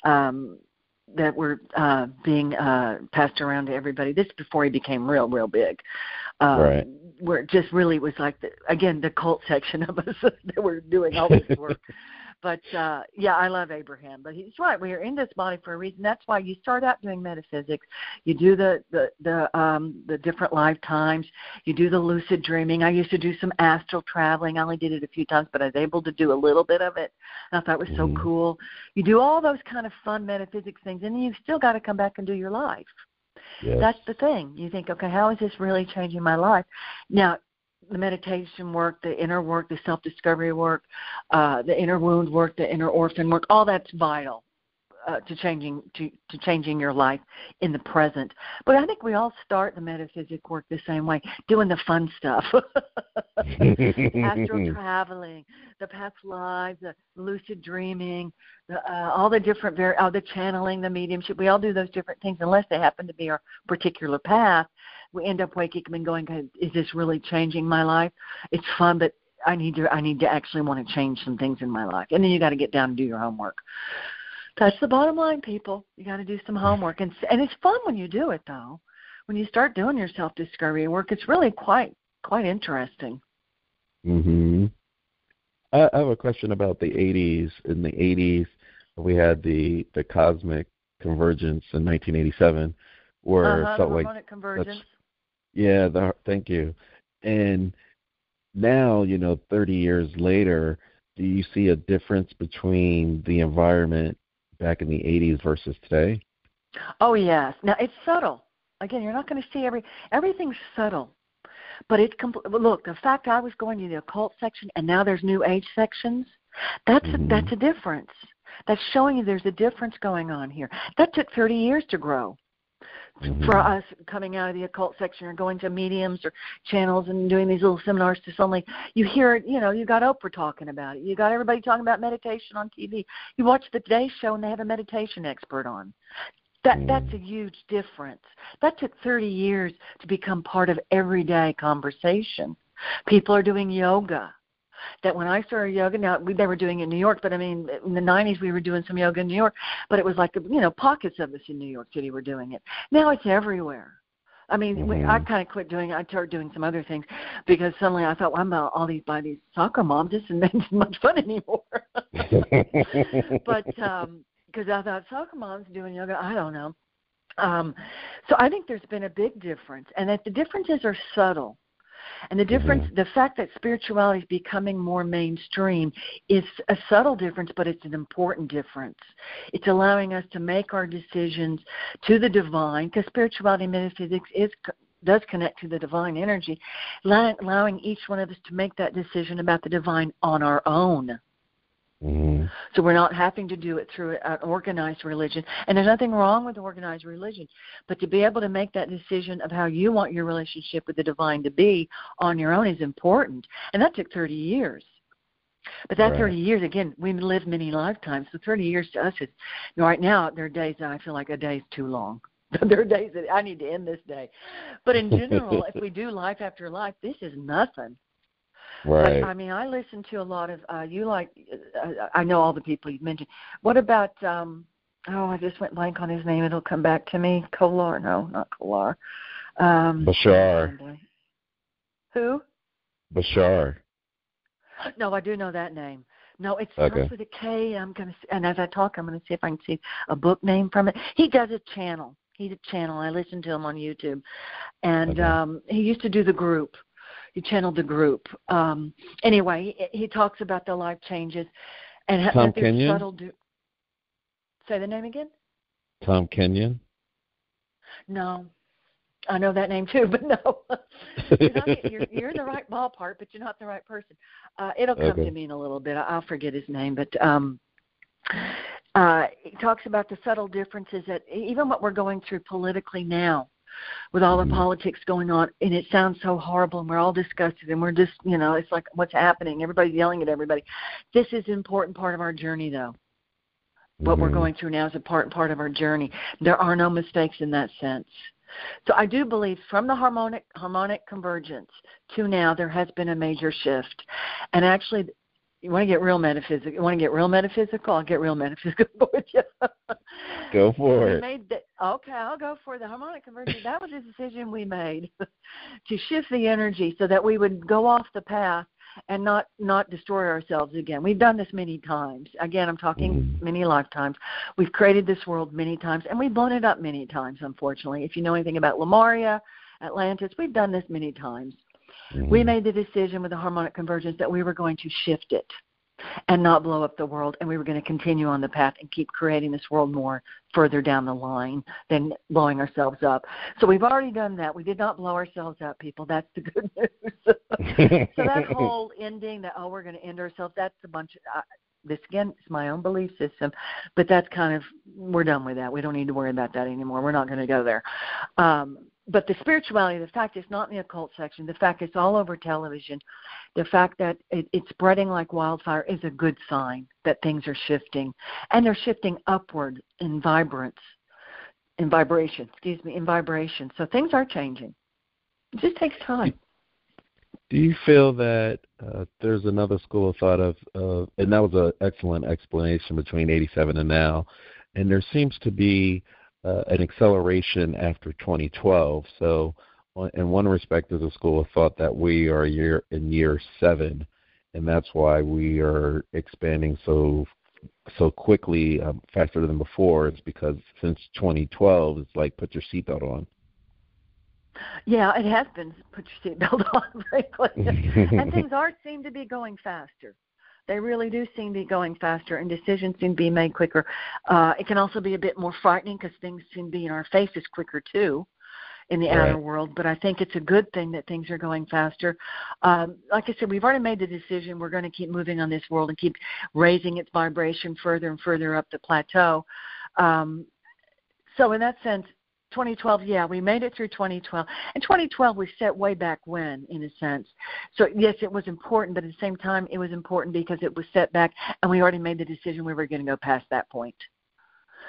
Um, that were uh, being uh, passed around to everybody. This before he became real, real big. Um, right. Where it just really was like the, again the cult section of us that were doing all this work. But uh, yeah, I love Abraham. But he's right. We are in this body for a reason. That's why you start out doing metaphysics. You do the the the um, the different lifetimes. You do the lucid dreaming. I used to do some astral traveling. I only did it a few times, but I was able to do a little bit of it. And I thought it was so Mhm. cool. You do all those kind of fun metaphysics things, and then you've still got to come back and do your life. Yes. That's the thing. You think, okay, how is this really changing my life? Now, the meditation work, the inner work, the self discovery work, uh, the inner wound work, the inner orphan work, all that's vital uh, to changing to, to changing your life in the present. But I think we all start the metaphysic work the same way, doing the fun stuff. Astral traveling, the past lives, the lucid dreaming, the, uh, all the different, var- uh, the channeling, the mediumship. We all do those different things unless they happen to be our particular path. We end up waking up and going, "Is this really changing my life?" It's fun, but I need to. I need to actually want to change some things in my life. And then you got to get down and do your homework. That's the bottom line, people. You got to do some homework, and and it's fun when you do it, though. When you start doing your self discovery work, it's really quite quite interesting. Mhm. I, I have a question about the 80s. In the 80s, we had the the cosmic convergence in 1987, where uh-huh, felt like convergence. yeah, the thank you. And now, you know, 30 years later, do you see a difference between the environment back in the 80s versus today? Oh yes. Now it's subtle. Again, you're not going to see every everything's subtle, but it's compl- look. The fact I was going to the occult section and now there's new age sections. That's Mhm. a, that's a difference. That's showing you there's a difference going on here. That took 30 years to grow. Mhm. For us coming out of the occult section or going to mediums or channels and doing these little seminars to suddenly you hear it, you know, you got Oprah talking about it. You got everybody talking about meditation on TV. You watch the Today Show and they have a meditation expert on. That Mm. that's a huge difference. That took 30 years to become part of everyday conversation. People are doing yoga. That when I started yoga, now we, they were doing it in New York, but I mean, in the 90s we were doing some yoga in New York, but it was like you know pockets of us in New York City were doing it. Now it's everywhere. I mean, we, I kind of quit doing. I started doing some other things because suddenly I thought, well, I'm uh, all these by these soccer moms. This isn't much fun anymore. but um because I thought soccer moms doing yoga, I don't know. Um so I think there's been a big difference and that the differences are subtle. And the difference Mhm. the fact that spirituality is becoming more mainstream is a subtle difference but it's an important difference. It's allowing us to make our decisions to the divine because spirituality and metaphysics is does connect to the divine energy, allowing each one of us to make that decision about the divine on our own. Mhm. So we're not having to do it through an organized religion. And there's nothing wrong with organized religion, but to be able to make that decision of how you want your relationship with the divine to be on your own is important. And that took 30 years. But that Right. 30 years, again, we live many lifetimes. So 30 years to us is, you know, right now, there are days that I feel like a day is too long. there are days that I need to end this day. But in general, if we do life after life, this is nothing. Right. But, I mean, I listen to a lot of uh, you like. Uh, I know all the people you've mentioned. What about? um Oh, I just went blank on his name. It'll come back to me. Kolar? No, not Kolar. Um, Bashar. Who? Bashar. No, I do know that name. No, it starts Okay. with a K. I'm gonna, and as I talk, I'm gonna see if I can see a book name from it. He does a channel. He's a channel. I listen to him on YouTube, and Okay. um he used to do the group. He channeled the group. Um Anyway, he, he talks about the life changes and Tom that Kenyon? subtle. Do- say the name again. Tom Kenyon. No, I know that name too, but no, you're, not, you're, you're in the right ballpark, but you're not the right person. Uh, it'll come Okay. to me in a little bit. I'll forget his name, but um, uh, he talks about the subtle differences that even what we're going through politically now, with all the politics going on, and it sounds so horrible, and we're all disgusted, and we're just, you know, it's like what's happening. Everybody's yelling at everybody. This is an important part of our journey, though what we're Mhm. going through now is a part part of our journey. There are no mistakes in that sense. So I do believe from the harmonic harmonic convergence to now there has been a major shift. And actually you want to get real metaphysical. You want to get real metaphysical? I'll get real metaphysical with you. go for it. Made the, okay, I'll go for the harmonic convergence. that was a decision we made to shift the energy so that we would go off the path and not not destroy ourselves again. We've done this many times. Again, I'm talking mm-hmm. many lifetimes. We've created this world many times, and we've blown it up many times. Unfortunately, if you know anything about Lemuria, Atlantis, we've done this many times. Mm-hmm. We made the decision with the harmonic convergence that we were going to shift it and not blow up the world and we were going to continue on the path and keep creating this world more further down the line than blowing ourselves up. So we've already done that. We did not blow ourselves up, people. That's the good news. so that whole ending that oh we're going to end ourselves that's a bunch of uh, this again is my own belief system, but that's kind of we're done with that. We don't need to worry about that anymore. We're not going to go there. Um, but the spirituality, the fact it's not in the occult section, the fact it's all over television, the fact that it, it's spreading like wildfire is a good sign that things are shifting, and they're shifting upward in vibrance, in vibration. Excuse me, in vibration. So things are changing. It just takes time. Do you feel that uh, there's another school of thought of, uh, and that was an excellent explanation between 87 and now, and there seems to be uh, an acceleration after 2012. So, in one respect, there's a school of thought that we are year in year seven, and that's why we are expanding so so quickly, um, faster than before. It's because since 2012, it's like put your seatbelt on. Yeah, it has been put your seatbelt on, frankly, and things are seem to be going faster. They really do seem to be going faster, and decisions seem to be made quicker. Uh, it can also be a bit more frightening because things seem to be in our faces quicker too in the right. outer world. But I think it's a good thing that things are going faster. Um, like I said, we've already made the decision. We're going to keep moving on this world and keep raising its vibration further and further up the plateau. Um, so in that sense, 2012, yeah, we made it through 2012. And 2012 we set way back when, in a sense. So yes, it was important, but at the same time, it was important because it was set back, and we already made the decision we were going to go past that point.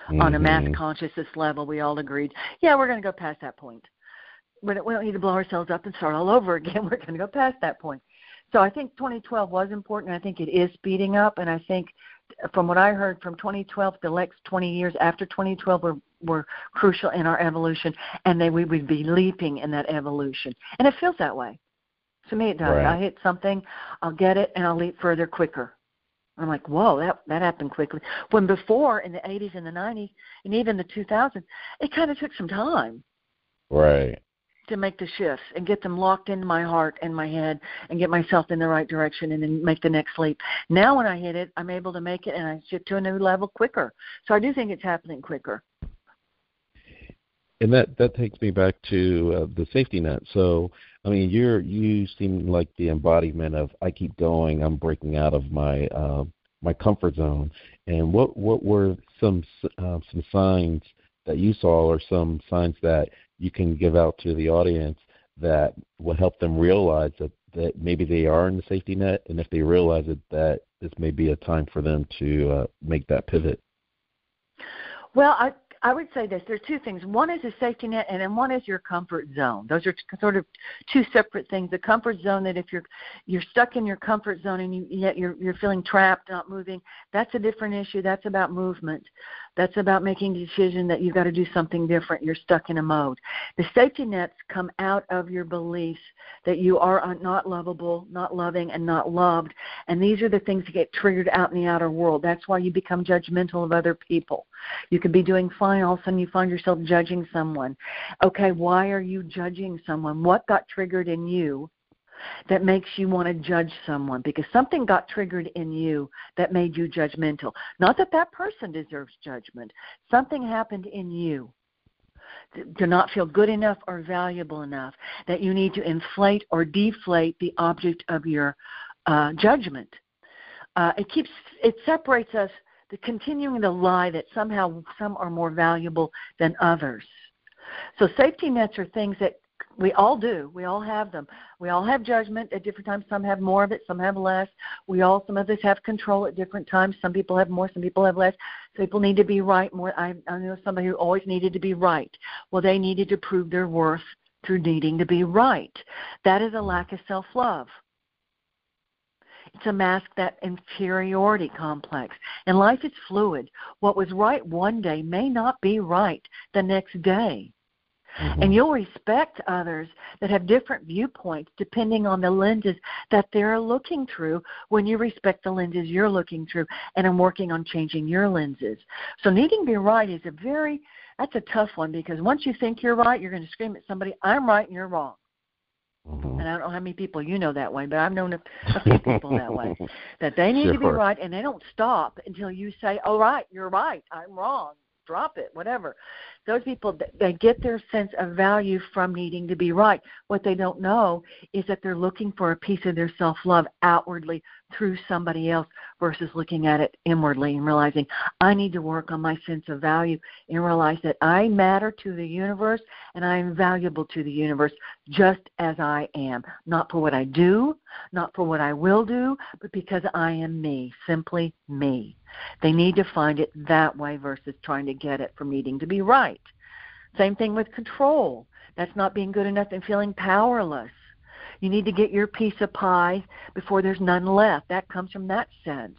Mm-hmm. On a mass mm-hmm. consciousness level, we all agreed, yeah, we're going to go past that point. We don't, we don't need to blow ourselves up and start all over again. We're going to go past that point. So I think 2012 was important. I think it is speeding up, and I think from what I heard from 2012, the next 20 years after 2012 were, were crucial in our evolution, and then we would be leaping in that evolution. And it feels that way. To me, it does. Right. I hit something, I'll get it, and I'll leap further quicker. I'm like, whoa, that that happened quickly. When before in the 80s and the 90s and even the 2000s, it kind of took some time. Right to make the shifts and get them locked into my heart and my head and get myself in the right direction and then make the next leap. Now when I hit it, I'm able to make it and I shift to a new level quicker. So I do think it's happening quicker. And that that takes me back to uh, the safety net. So I mean, you're you seem like the embodiment of I keep going. I'm breaking out of my uh, my comfort zone. And what what were some uh, some signs that you saw, or some signs that you can give out to the audience that will help them realize that, that maybe they are in the safety net, and if they realize it, that this may be a time for them to uh, make that pivot? Well, I I would say this. There's two things. One is a safety net, and then one is your comfort zone. Those are sort of two separate things. The comfort zone that if you're you're stuck in your comfort zone and you yet you're you're feeling trapped, not moving, that's a different issue. That's about movement. That's about making a decision that you've got to do something different. You're stuck in a mode. The safety nets come out of your beliefs that you are not lovable, not loving, and not loved. And these are the things that get triggered out in the outer world. That's why you become judgmental of other people. You could be doing fine, all of a sudden you find yourself judging someone. Okay, why are you judging someone? What got triggered in you that makes you want to judge someone because something got triggered in you that made you judgmental. Not that that person deserves judgment. Something happened in you to not feel good enough or valuable enough that you need to inflate or deflate the object of your uh, judgment. Uh, it keeps it separates us the continuing the lie that somehow some are more valuable than others. So safety nets are things that We all do. We all have them. We all have judgment at different times. Some have more of it, some have less. We all, some of us have control at different times. Some people have more, some people have less. Some people need to be right more. I, I know somebody who always needed to be right. Well, they needed to prove their worth through needing to be right. That is a mm-hmm. lack of self love. It's a mask that inferiority complex. And life is fluid. What was right one day may not be right the next day. Mm-hmm. And you'll respect others that have different viewpoints depending on the lenses that they're looking through when you respect the lenses you're looking through. And I'm working on changing your lenses. So needing to be right is a very, that's a tough one because once you think you're right, you're going to scream at somebody, I'm right and you're wrong. Mm-hmm. And I don't know how many people you know that way, but I've known a, a few people that way. That they need sure. to be right, and they don't stop until you say, "All right, you're right. I'm wrong. Drop it. Whatever." Those people they get their sense of value from needing to be right. What they don't know is that they're looking for a piece of their self love outwardly through somebody else versus looking at it inwardly and realizing i need to work on my sense of value and realize that i matter to the universe and i am valuable to the universe just as i am. Not for what i do not for what i will do but because i am me simply me. They need to find it that way versus trying to get it from needing to be right. Same thing with control. That's not being good enough and feeling powerless. You need to get your piece of pie before there's none left. That comes from that sense.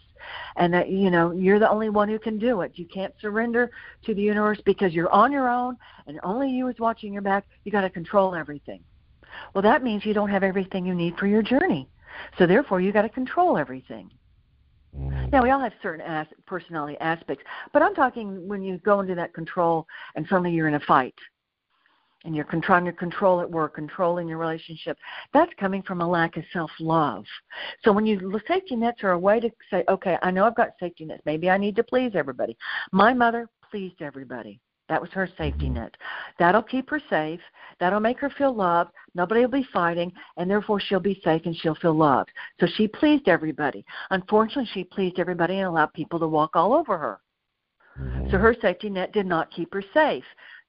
And that you know, you're the only one who can do it. You can't surrender to the universe because you're on your own and only you is watching your back. You got to control everything. Well, that means you don't have everything you need for your journey. So therefore, you got to control everything. Mm. Yeah, we all have certain as- personality aspects, but I'm talking when you go into that control and suddenly you're in a fight and you're trying to control at work, controlling your relationship. That's coming from a lack of self love. So when you safety nets are a way to say, okay, I know I've got safety nets. Maybe I need to please everybody. My mother pleased everybody. That was her safety net. That'll keep her safe. That'll make her feel loved. Nobody will be fighting, and therefore she'll be safe and she'll feel loved. So she pleased everybody. Unfortunately, she pleased everybody and allowed people to walk all over her. So mm-hmm. her safety net did not keep her safe.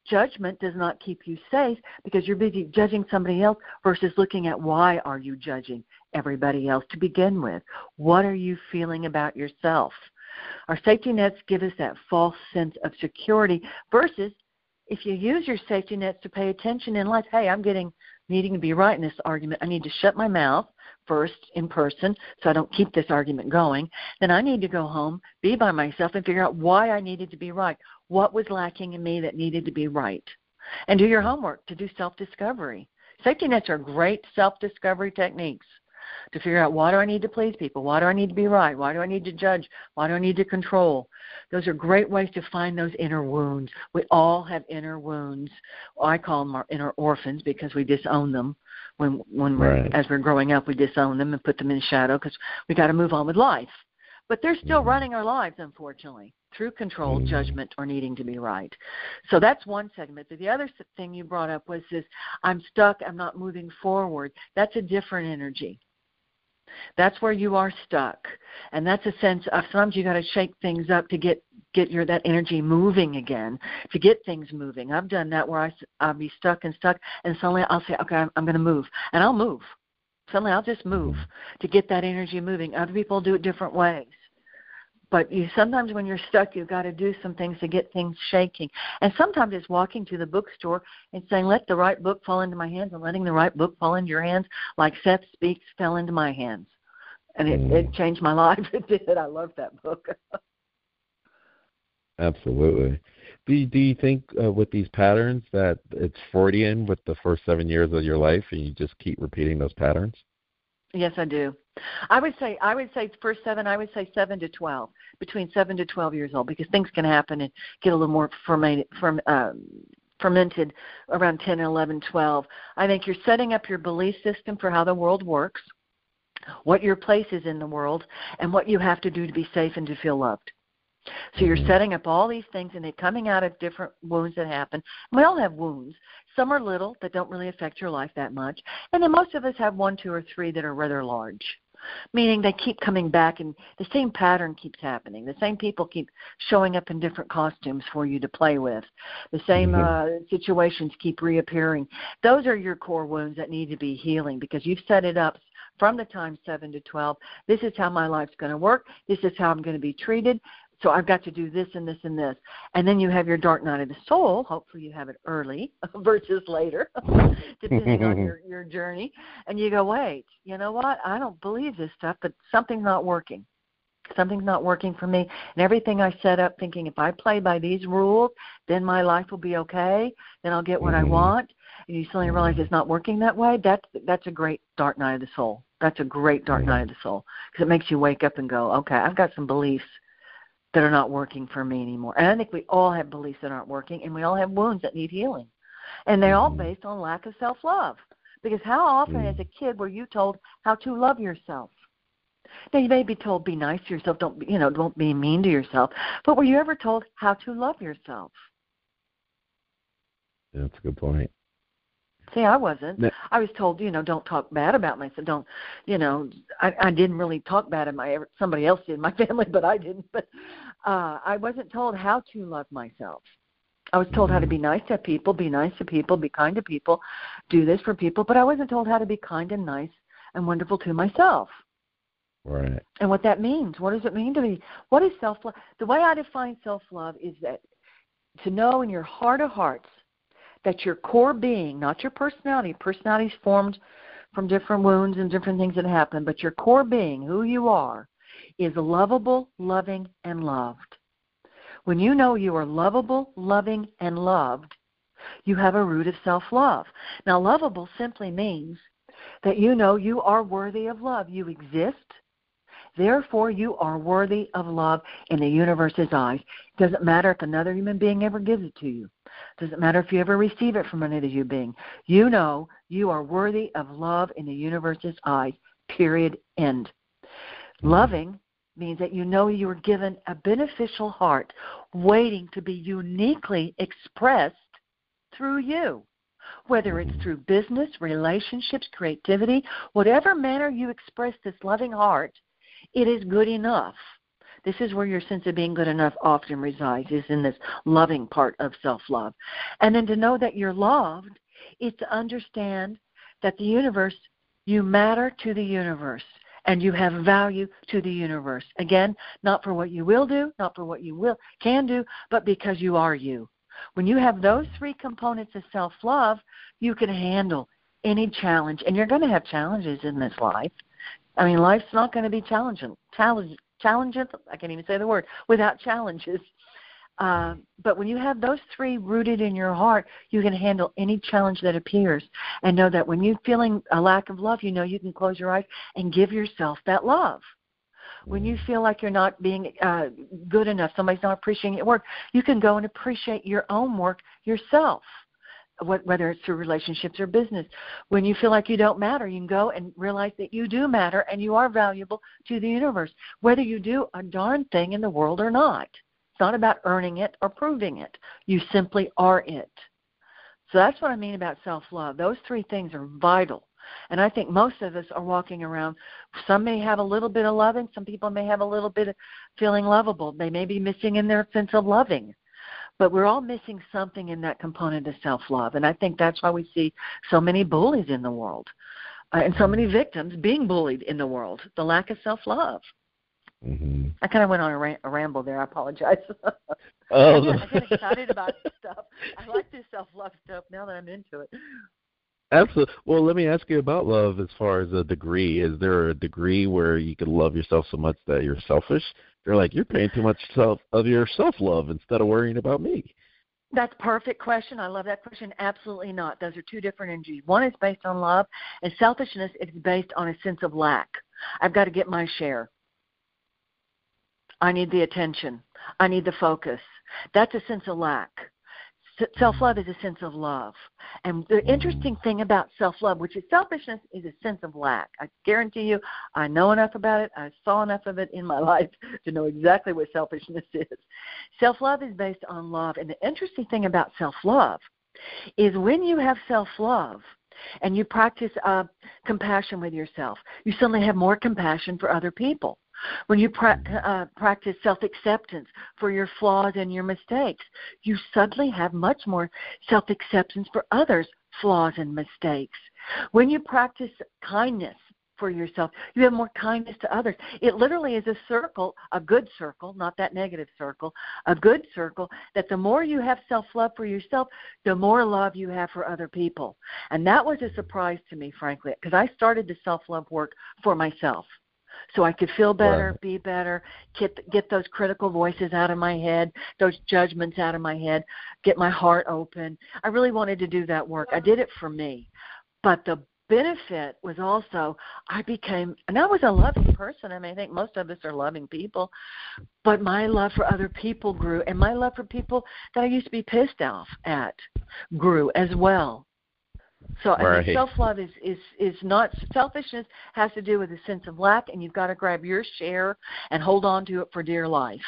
Judgment does not keep you safe because you're busy judging somebody else versus looking at why are you judging everybody else to begin with? What are you feeling about yourself? Our safety nets give us that false sense of security versus if you use your safety nets to pay attention in life, hey, I'm getting needing to be right in this argument. I need to shut my mouth first in person so I don't keep this argument going. Then I need to go home, be by myself, and figure out why I needed to be right. What was lacking in me that needed to be right? And do your homework to do self discovery. Safety nets are great self discovery techniques to figure out why do I need to please people? Why do I need to be right? Why do I need to judge? Why do I need to control? Those are great ways to find those inner wounds. We all have inner wounds. I call them our inner orphans because we disown them when when we're as we're growing up. We disown them and put them in shadow because we got to move on with life. But they're still mm-hmm. running our lives, unfortunately, through control, mm-hmm. judgment, or needing to be right. So that's one segment. But the other thing you brought up was this: I'm stuck. I'm not moving forward. That's a different energy. That's where you are stuck, and that's a sense of sometimes you got to shake things up to get get your that energy moving again, to get things moving. I've done that where I I'll be stuck and stuck, and suddenly I'll say, okay, I'm, I'm going to move, and I'll move. Suddenly I'll just move mm-hmm. to get that energy moving. Other people do it different ways but you sometimes when you're stuck you've got to do some things to get things shaking. And sometimes it's walking to the bookstore and saying let the right book fall into my hands and letting the right book fall into your hands like seth speaks fell into my hands. And it, mm. it changed my life. It did. I love that book. Absolutely. Do you, do you think uh, with these patterns that it's Freudian with the first seven years of your life, and you just keep repeating those patterns? Yes, I do. I would say I would say first seven. I would say seven to twelve, between seven to twelve years old, because things can happen and get a little more fermented, ferm, um, fermented around 10, 11, 12. I think you're setting up your belief system for how the world works, what your place is in the world, and what you have to do to be safe and to feel loved. So you're setting up all these things and they're coming out of different wounds that happen. We all have wounds. Some are little that don't really affect your life that much. And then most of us have one, two, or three that are rather large. meaning they keep coming back and the same pattern keeps happening. The same people keep showing up in different costumes for you to play with. The same mm-hmm. uh, situations keep reappearing. Those are your core wounds that need to be healing because you've set it up from the time 7 to 12. This is how my life's going to work. This is how I'm going to be treated. So I've got to do this and this and this. And then you have your dark night of the soul. Hopefully you have it early versus later, depending on your, your journey. And you go, wait, you know what? I don't believe this stuff, but something's not working. Something's not working for me. And everything I set up thinking if I play by these rules, then my life will be okay. Then I'll get what I mm-hmm. want. And you suddenly realize it's not working that way. That's that's a great dark night of the soul. That's a great dark night of the soul because it makes you wake up and go, okay, I've got some beliefs that are not working for me anymore. And I think we all have beliefs that aren't working, and we all have wounds that need healing. And they're all mm-hmm. based on lack of self love. Because how often as a kid were you told how to love yourself? Now you may be told be nice to yourself, don't you know, don't be mean to yourself. But were you ever told how to love yourself? That's a good point. See, I wasn't. I was told, you know, don't talk bad about myself. Don't, you know, I, I didn't really talk bad of my. Somebody else did, in my family, but I didn't. But uh, I wasn't told how to love myself. I was told how to be nice to people, be nice to people, be kind to people, do this for people, but I wasn't told how to be kind and nice and wonderful to myself. Right. And what that means. What does it mean to me? What is self love? The way I define self love is that to know in your heart of hearts that your core being, not your personality, personality is formed from different wounds and different things that happen, but your core being, who you are, is lovable, loving, and loved. When you know you are lovable, loving, and loved, you have a root of self love. Now, lovable simply means that you know you are worthy of love. You exist Therefore, you are worthy of love in the universe's eyes. It doesn't matter if another human being ever gives it to you. Doesn't matter if you ever receive it from another human being. You know you are worthy of love in the universe's eyes. Period. End. Loving means that you know you are given a beneficial heart waiting to be uniquely expressed through you. Whether it's through business, relationships, creativity, whatever manner you express this loving heart, it is good enough. This is where your sense of being good enough often resides, is in this loving part of self love. And then to know that you're loved is to understand that the universe, you matter to the universe and you have value to the universe. Again, not for what you will do, not for what you will can do, but because you are you. When you have those three components of self love, you can handle any challenge. And you're going to have challenges in this life. I mean, life's not going to be challenging. Challenges. I can't even say the word without challenges. Uh, but when you have those three rooted in your heart, you can handle any challenge that appears, and know that when you're feeling a lack of love, you know you can close your eyes and give yourself that love. When you feel like you're not being uh, good enough, somebody's not appreciating your work, you can go and appreciate your own work yourself whether it's through relationships or business. When you feel like you don't matter, you can go and realize that you do matter and you are valuable to the universe, whether you do a darn thing in the world or not. It's not about earning it or proving it. You simply are it. So that's what I mean about self love. Those three things are vital. And I think most of us are walking around. Some may have a little bit of loving. Some people may have a little bit of feeling lovable. They may be missing in their sense of loving but we're all missing something in that component of self love and i think that's why we see so many bullies in the world uh, and so many victims being bullied in the world the lack of self love mm-hmm. i kind of went on a, ram- a ramble there i apologize oh. I, get, I get excited about stuff i like this self love stuff now that i'm into it Absolutely. Well, let me ask you about love as far as a degree. Is there a degree where you can love yourself so much that you're selfish? They're like, you're paying too much self of your self love instead of worrying about me. That's perfect question. I love that question. Absolutely not. Those are two different energies. One is based on love, and selfishness is based on a sense of lack. I've got to get my share. I need the attention. I need the focus. That's a sense of lack. Self love is a sense of love. And the interesting thing about self love, which is selfishness, is a sense of lack. I guarantee you, I know enough about it. I saw enough of it in my life to know exactly what selfishness is. Self love is based on love. And the interesting thing about self love is when you have self love, and you practice uh, compassion with yourself, you suddenly have more compassion for other people. When you pra- uh, practice self acceptance for your flaws and your mistakes, you suddenly have much more self acceptance for others' flaws and mistakes. When you practice kindness for yourself. You have more kindness to others. It literally is a circle, a good circle, not that negative circle, a good circle that the more you have self love for yourself, the more love you have for other people. And that was a surprise to me, frankly, because I started the self love work for myself. So I could feel better, right. be better, get get those critical voices out of my head, those judgments out of my head, get my heart open. I really wanted to do that work. I did it for me. But the benefit was also I became and I was a loving person. I mean I think most of us are loving people. But my love for other people grew and my love for people that I used to be pissed off at grew as well. So right. I mean, self love is, is is not selfishness has to do with a sense of lack and you've got to grab your share and hold on to it for dear life.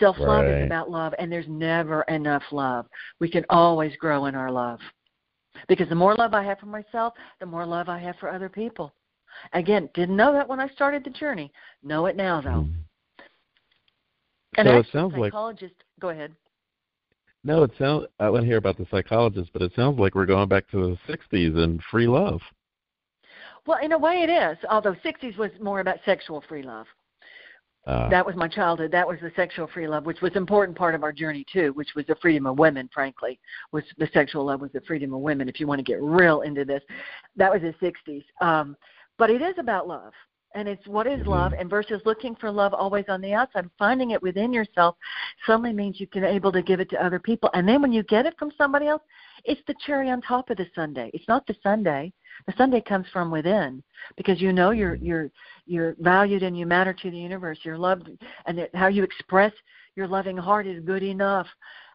Self love right. is about love and there's never enough love. We can always grow in our love. Because the more love I have for myself, the more love I have for other people. Again, didn't know that when I started the journey. Know it now, though. Mm. And so it sounds psychologist, like. Go ahead. No, it sounds. I want to hear about the psychologist, but it sounds like we're going back to the '60s and free love. Well, in a way, it is. Although '60s was more about sexual free love. Uh, that was my childhood. That was the sexual free love, which was an important part of our journey too, which was the freedom of women. Frankly, was the sexual love was the freedom of women. If you want to get real into this, that was the '60s. Um, but it is about love, and it's what is love, mm-hmm. and versus looking for love always on the outside, finding it within yourself suddenly means you can able to give it to other people. And then when you get it from somebody else, it's the cherry on top of the sundae. It's not the sundae. The sundae comes from within because you know you're you're you're valued and you matter to the universe. You're loved, and that how you express your loving heart is good enough,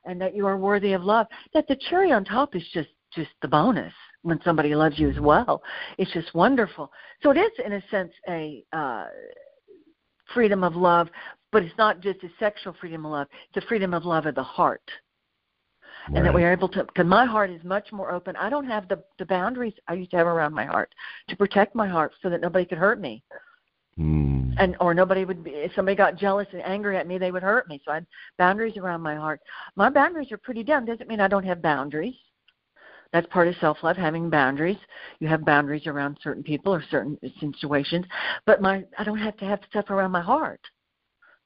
and that you are worthy of love. That the cherry on top is just just the bonus when somebody loves you as well. It's just wonderful. So it is, in a sense, a uh, freedom of love, but it's not just a sexual freedom of love. It's a freedom of love of the heart right. and that we are able to because my heart is much more open i don't have the the boundaries i used to have around my heart to protect my heart so that nobody could hurt me mm. and or nobody would be if somebody got jealous and angry at me they would hurt me so i had boundaries around my heart my boundaries are pretty down doesn't mean i don't have boundaries that's part of self love having boundaries you have boundaries around certain people or certain situations but my i don't have to have stuff around my heart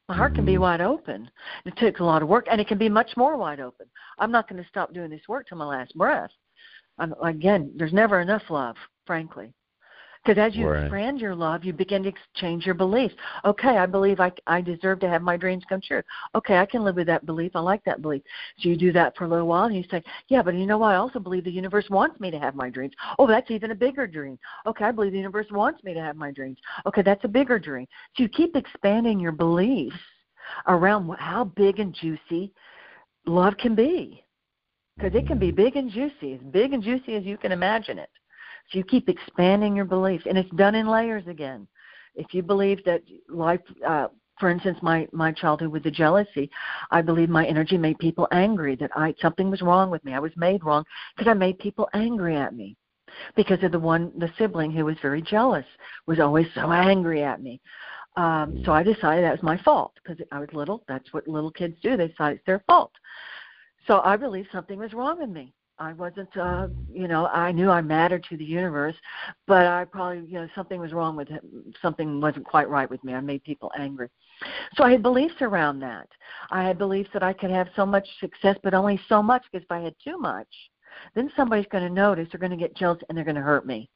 my heart can be mm-hmm. wide open. It takes a lot of work, and it can be much more wide open. I'm not going to stop doing this work till my last breath. I'm, again, there's never enough love, frankly. Because as you right. expand your love, you begin to change your beliefs. Okay, I believe I, I deserve to have my dreams come true. Okay, I can live with that belief. I like that belief. So you do that for a little while, and you say, Yeah, but you know what? I also believe the universe wants me to have my dreams. Oh, that's even a bigger dream. Okay, I believe the universe wants me to have my dreams. Okay, that's a bigger dream. So you keep expanding your beliefs around how big and juicy love can be. Because it can be big and juicy, as big and juicy as you can imagine it. So you keep expanding your beliefs, and it's done in layers again. If you believe that life, uh, for instance, my my childhood with the jealousy, I believe my energy made people angry. That I something was wrong with me. I was made wrong because I made people angry at me because of the one the sibling who was very jealous was always so angry at me. Um, so I decided that was my fault because I was little. That's what little kids do. They decide it's their fault. So I believed something was wrong with me. I wasn't, uh, you know, I knew I mattered to the universe, but I probably, you know, something was wrong with him. Something wasn't quite right with me. I made people angry. So I had beliefs around that. I had beliefs that I could have so much success, but only so much because if I had too much, then somebody's going to notice, they're going to get jealous, and they're going to hurt me.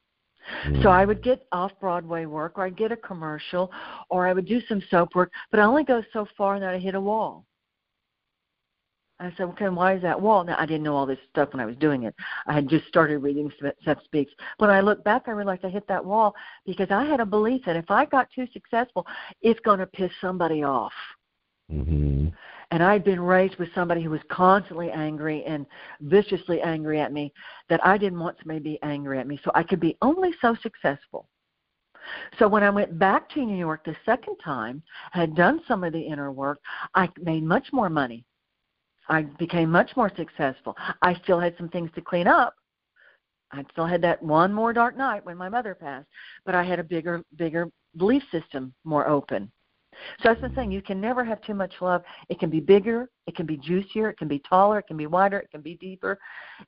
So I would get off Broadway work, or I'd get a commercial, or I would do some soap work, but I only go so far, and then I hit a wall. I said, okay, why is that wall? Now, I didn't know all this stuff when I was doing it. I had just started reading Seth Speaks. When I look back, I realized I hit that wall because I had a belief that if I got too successful, it's going to piss somebody off. Mm-hmm. And I'd been raised with somebody who was constantly angry and viciously angry at me that I didn't want somebody to be angry at me. So I could be only so successful. So when I went back to New York the second time, had done some of the inner work, I made much more money I became much more successful. I still had some things to clean up, I still had that one more dark night when my mother passed, but I had a bigger, bigger belief system more open. So that's the thing. You can never have too much love. It can be bigger, it can be juicier, it can be taller, it can be wider, it can be deeper,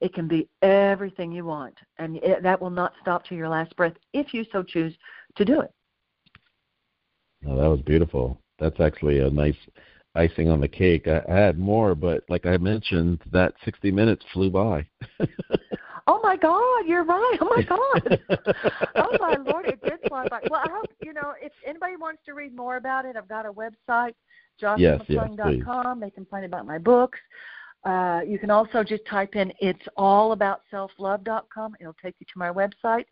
it can be everything you want, and it, that will not stop to your last breath if you so choose to do it. Oh, that was beautiful. That's actually a nice icing on the cake. I, I had more, but like I mentioned, that 60 minutes flew by. oh my God, you're right. Oh my God. oh my Lord, it did fly by. Well, I hope you know if anybody wants to read more about it. I've got a website, joshmcclung.com. Yes, yes, they can find about my books. Uh, you can also just type in it's all about self love.com. It'll take you to my website,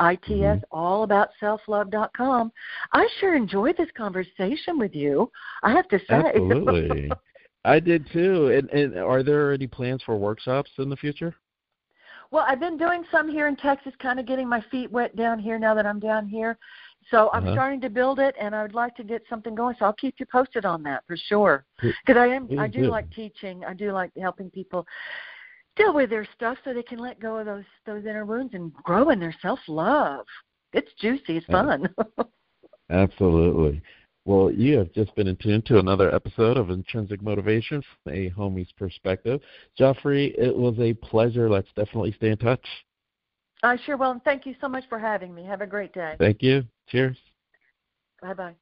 ITS mm-hmm. all about self love.com. I sure enjoyed this conversation with you. I have to say. Absolutely. I did too. And, and are there any plans for workshops in the future? Well, I've been doing some here in Texas, kind of getting my feet wet down here now that I'm down here. So I'm uh-huh. starting to build it, and I would like to get something going. So I'll keep you posted on that for sure. Because I am, I do like teaching. I do like helping people deal with their stuff so they can let go of those those inner wounds and grow in their self love. It's juicy. It's fun. Absolutely. Well, you have just been in tune to another episode of Intrinsic Motivation from a homie's perspective. Joffrey, it was a pleasure. Let's definitely stay in touch. I sure will. And thank you so much for having me. Have a great day. Thank you. Cheers. Bye bye.